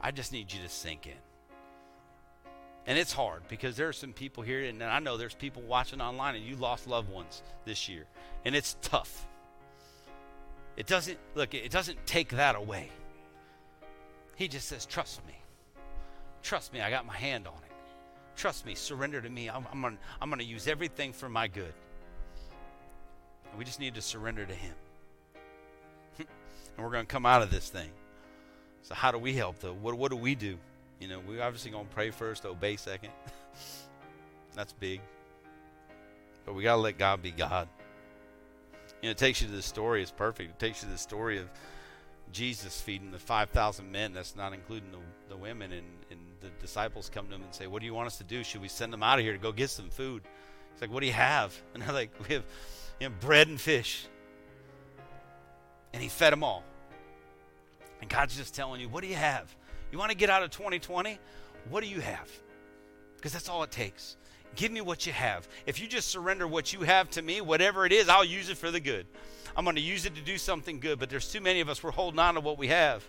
I just need you to sink in. And it's hard because there are some people here, and I know there's people watching online, and you lost loved ones this year, and it's tough. It doesn't look. It doesn't take that away. He just says, "Trust me. Trust me. I got my hand on it. Trust me. Surrender to me. I'm, I'm gonna. I'm gonna use everything for my good." And we just need to surrender to Him, [laughs] and we're gonna come out of this thing. So how do we help though? What What do we do? You know, we're obviously gonna pray first, obey second. [laughs] That's big. But we gotta let God be God. You know, it takes you to the story. It's perfect. It takes you to the story of Jesus feeding the five thousand men. That's not including the, the women. And, and the disciples come to him and say, "What do you want us to do? Should we send them out of here to go get some food?" He's like, "What do you have?" [laughs] And they're like, "We have you know, bread and fish." And he fed them all. And God's just telling you, "What do you have?" You want to get out of 2020? What do you have? Because that's all it takes. Give me what you have. If you just surrender what you have to me, whatever it is, I'll use it for the good. I'm going to use it to do something good. But there's too many of us, we're holding on to what we have.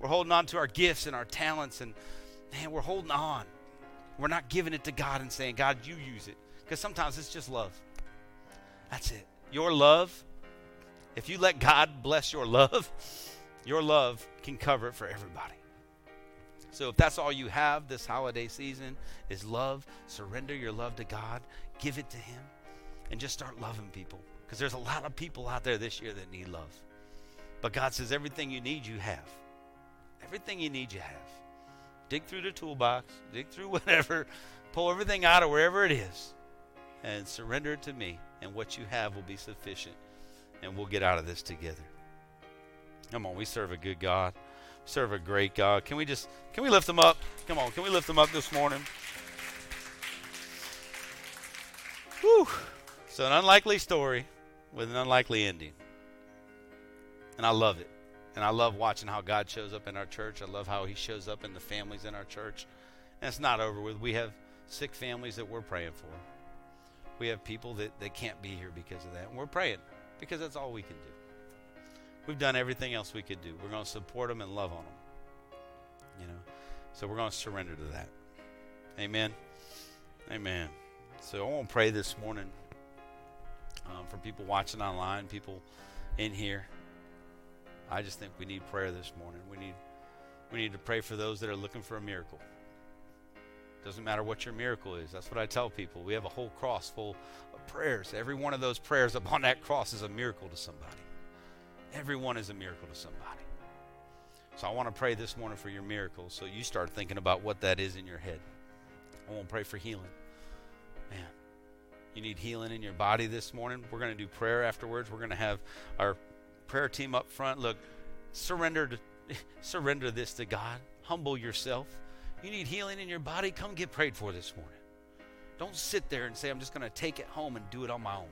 We're holding on to our gifts and our talents, and man, we're holding on. We're not giving it to God and saying, God, you use it. Because sometimes it's just love. That's it. Your love, if you let God bless your love, [laughs] your love can cover it for everybody. So if that's all you have this holiday season is love, surrender your love to God, give it to Him, and just start loving people. Because there's a lot of people out there this year that need love. But God says everything you need, you have. Everything you need, you have. Dig through the toolbox, dig through [laughs] whatever, pull everything out of wherever it is, and surrender it to me. And what you have will be sufficient. And we'll get out of this together. Come on, we serve a good God serve a great God. Can we just can we lift them up? Come on, can we lift them up this morning? Whew. So an unlikely story with an unlikely ending. And I love it. And I love watching how God shows up in our church. I love how he shows up in the families in our church. And it's not over with. We have sick families that we're praying for. We have people that, that can't be here because of that. And we're praying because that's all we can do. We've done everything else we could do. We're going to support them and love on them. You know, so we're going to surrender to that. Amen. Amen. So I want to pray this morning um, for people watching online, people in here. I just think we need prayer this morning. We need we need to pray for those that are looking for a miracle. Doesn't matter what your miracle is. That's what I tell people. We have a whole cross full of prayers. Every one of those prayers upon that cross is a miracle to somebody. Everyone is a miracle to somebody. So I want to pray this morning for your miracle so you start thinking about what that is in your head. I want to pray for healing. Man, you need healing in your body this morning. We're going to do prayer afterwards. We're going to have our prayer team up front. Look, surrender to, [laughs] surrender this to God. Humble yourself. You need healing in your body? Come get prayed for this morning. Don't sit there and say, I'm just going to take it home and do it on my own.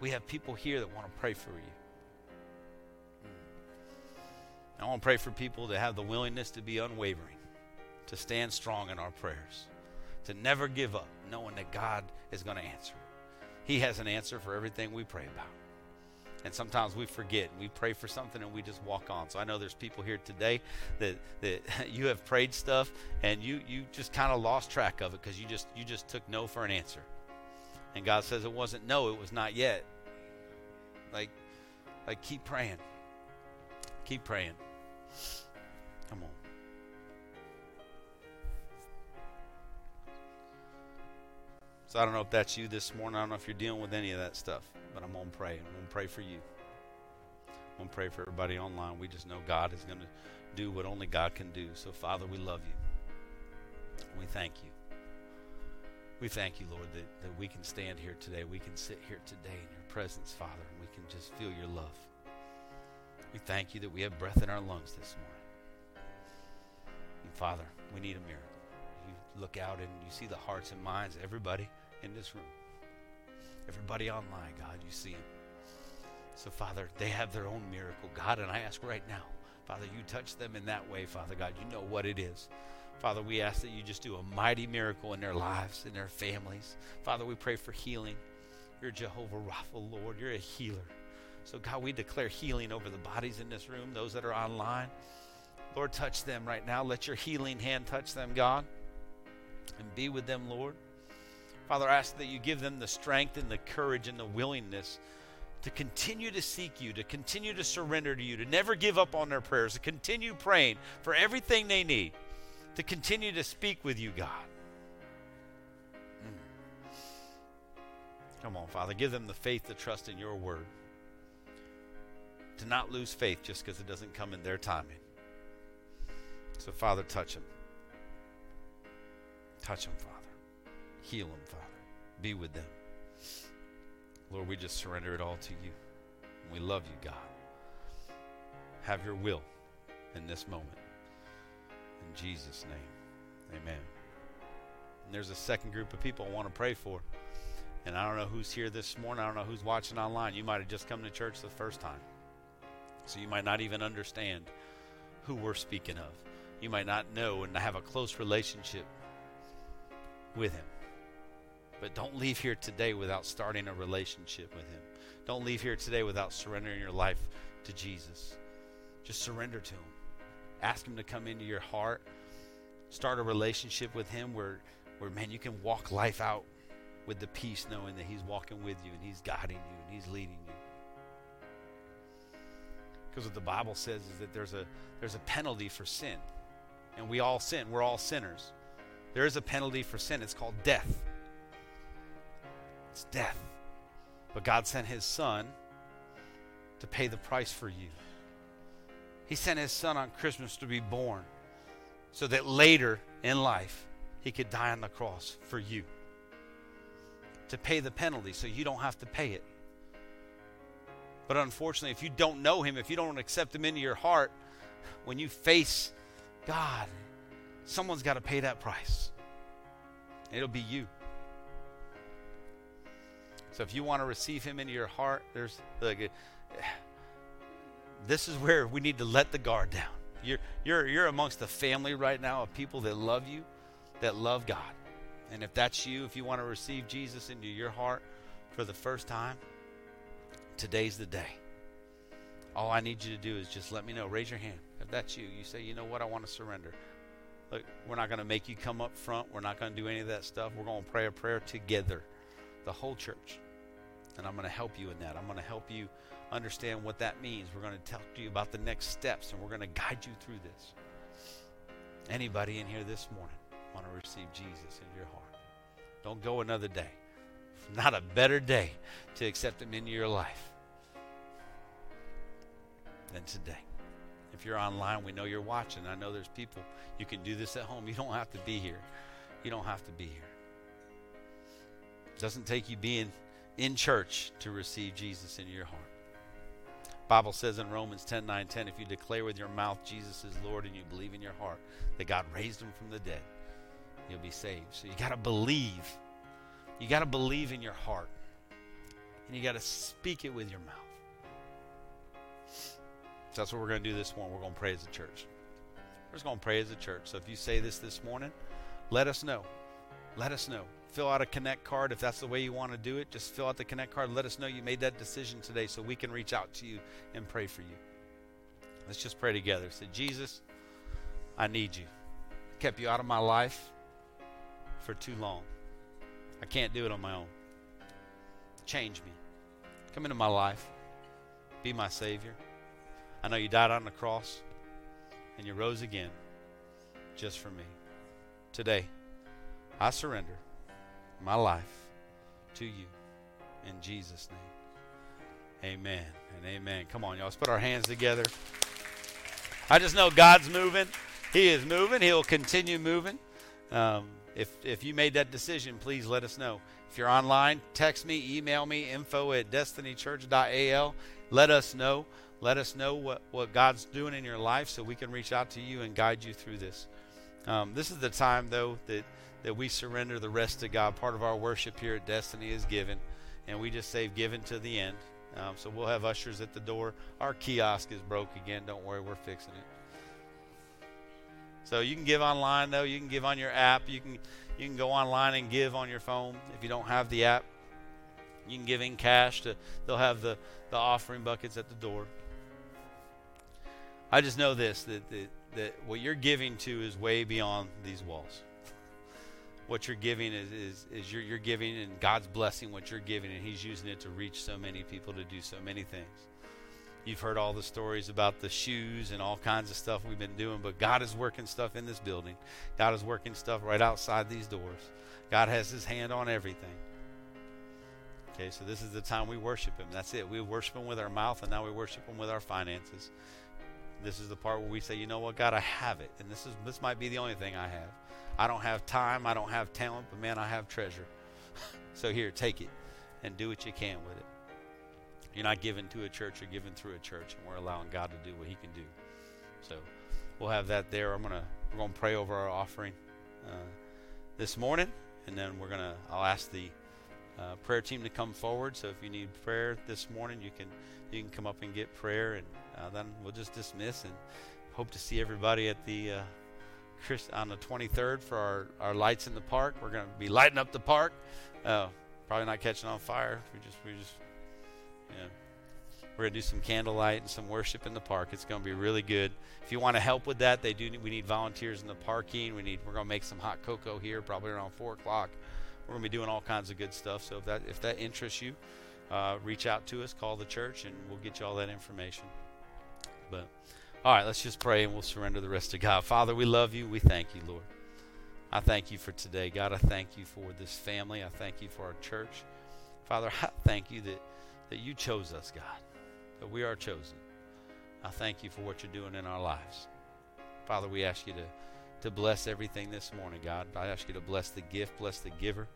We have people here that want to pray for you. I want to pray for people to have the willingness to be unwavering, to stand strong in our prayers, to never give up, knowing that God is going to answer. He has an answer for everything we pray about. And sometimes we forget and we pray for something and we just walk on. So I know there's people here today that, that [laughs] you have prayed stuff and you, you just kind of lost track of it because you just you just took no for an answer. And God says it wasn't no, it was not yet. Like like keep praying. Keep praying. So I don't know if that's you this morning. I don't know if you're dealing with any of that stuff, but I'm going to pray. I'm going to pray for you. I'm going to pray for everybody online. We just know God is going to do what only God can do. So, Father, we love you. We thank you. We thank you, Lord, that, that we can stand here today. We can sit here today in your presence, Father, and we can just feel your love. We thank you that we have breath in our lungs this morning. And Father, we need a miracle. You look out and you see the hearts and minds everybody in this room. Everybody online, God, you see them. So, Father, they have their own miracle, God, and I ask right now, Father, you touch them in that way, Father God. You know what it is. Father, we ask that you just do a mighty miracle in their lives, in their families. Father, we pray for healing. You're Jehovah Rapha, Lord. You're a healer. So, God, we declare healing over the bodies in this room, those that are online. Lord, touch them right now. Let your healing hand touch them, God, and be with them, Lord. Father, I ask that you give them the strength and the courage and the willingness to continue to seek you, to continue to surrender to you, to never give up on their prayers, to continue praying for everything they need, to continue to speak with you, God. Mm. Come on, Father, give them the faith to trust in your word, to not lose faith just because it doesn't come in their timing. So, Father, touch them. Touch them, Father. Heal them, Father. Be with them. Lord, we just surrender it all to you. We love you, God. Have your will in this moment. In Jesus' name, amen. And there's a second group of people I want to pray for. And I don't know who's here this morning. I don't know who's watching online. You might have just come to church the first time. So you might not even understand who we're speaking of. You might not know and have a close relationship with Him. But don't leave here today without starting a relationship with Him. Don't leave here today without surrendering your life to Jesus. Just surrender to Him. Ask Him to come into your heart. Start a relationship with Him where, where man, you can walk life out with the peace knowing that He's walking with you and He's guiding you and He's leading you. Because what the Bible says is that there's a there's a penalty for sin. And we all sin. We're all sinners. There is a penalty for sin. It's called death. It's death. But God sent his son to pay the price for you. He sent his son on Christmas to be born so that later in life he could die on the cross for you. To pay the penalty so you don't have to pay it. But unfortunately, if you don't know him, if you don't accept him into your heart, when you face God, someone's got to pay that price. It'll be you. So if you want to receive him into your heart, there's like this is where we need to let the guard down. You're you're you're amongst a family right now of people that love you, that love God. And if that's you, if you want to receive Jesus into your heart for the first time, today's the day. All I need you to do is just let me know. Raise your hand. If that's you, you say, you know what, I want to surrender. Look, we're not going to make you come up front. We're not going to do any of that stuff. We're going to pray a prayer together, the whole church. And I'm going to help you in that. I'm going to help you understand what that means. We're going to talk to you about the next steps, and we're going to guide you through this. Anybody in here this morning want to receive Jesus in your heart? Don't go another day. [laughs] Not a better day to accept Him into your life than today. If you're online, we know you're watching. I know there's people. You can do this at home. You don't have to be here. You don't have to be here. Doesn't take you being in church to receive Jesus into your heart. Bible says in Romans 10 9 10, if you declare with your mouth Jesus is Lord and you believe in your heart that God raised him from the dead, you'll be saved. So you got to believe. You got to believe in your heart. and you got to speak it with your mouth. So that's what we're going to do this morning. We're going to pray as a church. We're just going to pray as a church. So if you say this this morning, let us know. Let us know. Fill out a connect card if that's the way you want to do it. Just fill out the connect card. Let us know you made that decision today so we can reach out to you and pray for you. Let's just pray together. Say, Jesus, I need you. I Kept you out of my life for too long. I can't do it on my own. Change me. Come into my life. Be my Savior. I know you died on the cross and you rose again just for me. Today, I surrender my life to you in Jesus' name. Amen and amen. Come on, y'all. Let's put our hands together. I just know God's moving. He is moving. He'll continue moving. Um, if, if you made that decision, please let us know. If you're online, text me, email me, info at destinychurch.al. Let us know. Let us know what, what God's doing in your life so we can reach out to you and guide you through this. Um, this is the time, though, that, that we surrender the rest to God. Part of our worship here at Destiny is given, and we just say given to the end. Um, so we'll have ushers at the door. Our kiosk is broke again. Don't worry, we're fixing it. So you can give online though. You can give on your app. You can you can go online and give on your phone if you don't have the app. You can give in cash. To they'll have the the offering buckets at the door. I just know this that that, that what you're giving to is way beyond these walls. What you're giving is, is, is you're, you're giving and God's blessing what you're giving and He's using it to reach so many people to do so many things. You've heard all the stories about the shoes and all kinds of stuff we've been doing, but God is working stuff in this building. God is working stuff right outside these doors. God has His hand on everything. Okay, so this is the time we worship Him. That's it. We worship Him with our mouth, and now we worship Him with our finances. This is the part where we say, you know what, God, I have it, and this is this might be the only thing I have. I don't have time, I don't have talent, but man, I have treasure. [laughs] so here, take it, and do what you can with it. You're not giving to a church, you're giving through a church, and we're allowing God to do what He can do. So we'll have that there. I'm gonna we're gonna pray over our offering uh, this morning, and then we're gonna I'll ask the uh, prayer team to come forward. So if you need prayer this morning, you can you can come up and get prayer, and uh, then we'll just dismiss and hope to see everybody at the uh, on the 23rd for our, our lights in the park. We're going to be lighting up the park. Uh, probably not catching on fire. We just we just yeah. We're gonna do some candlelight and some worship in the park. It's gonna be really good. If you want to help with that, they do. We need volunteers in the parking. We need. We're gonna make some hot cocoa here, probably around four o'clock. We're gonna be doing all kinds of good stuff. So if that if that interests you, uh, reach out to us, call the church, and we'll get you all that information. But all right, let's just pray and we'll surrender the rest to God. Father, we love you. We thank you, Lord. I thank you for today, God. I thank you for this family. I thank you for our church, Father. I thank you that that you chose us, God. That we are chosen. I thank you for what you're doing in our lives. Father, we ask you to, to bless everything this morning, God. I ask you to bless the gift, bless the giver.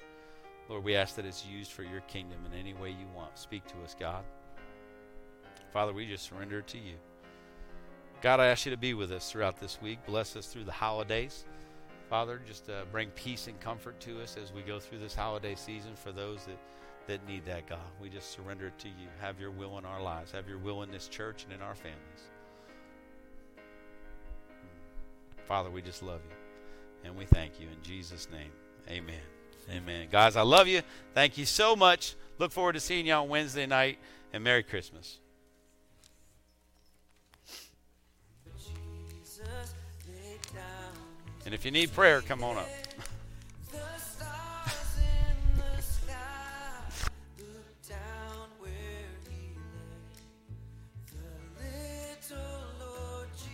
Lord, we ask that it's used for your kingdom in any way you want. Speak to us, God. Father, we just surrender it to you. God, I ask you to be with us throughout this week. Bless us through the holidays. Father, just uh, bring peace and comfort to us as we go through this holiday season for those that, that need that, God. We just surrender it to you. Have your will in our lives. Have your will in this church and in our families. Father, we just love you. And we thank you in Jesus' name. Amen. Amen. Guys, I love you. Thank you so much. Look forward to seeing you on Wednesday night. And Merry Christmas. And if you need prayer, come on up.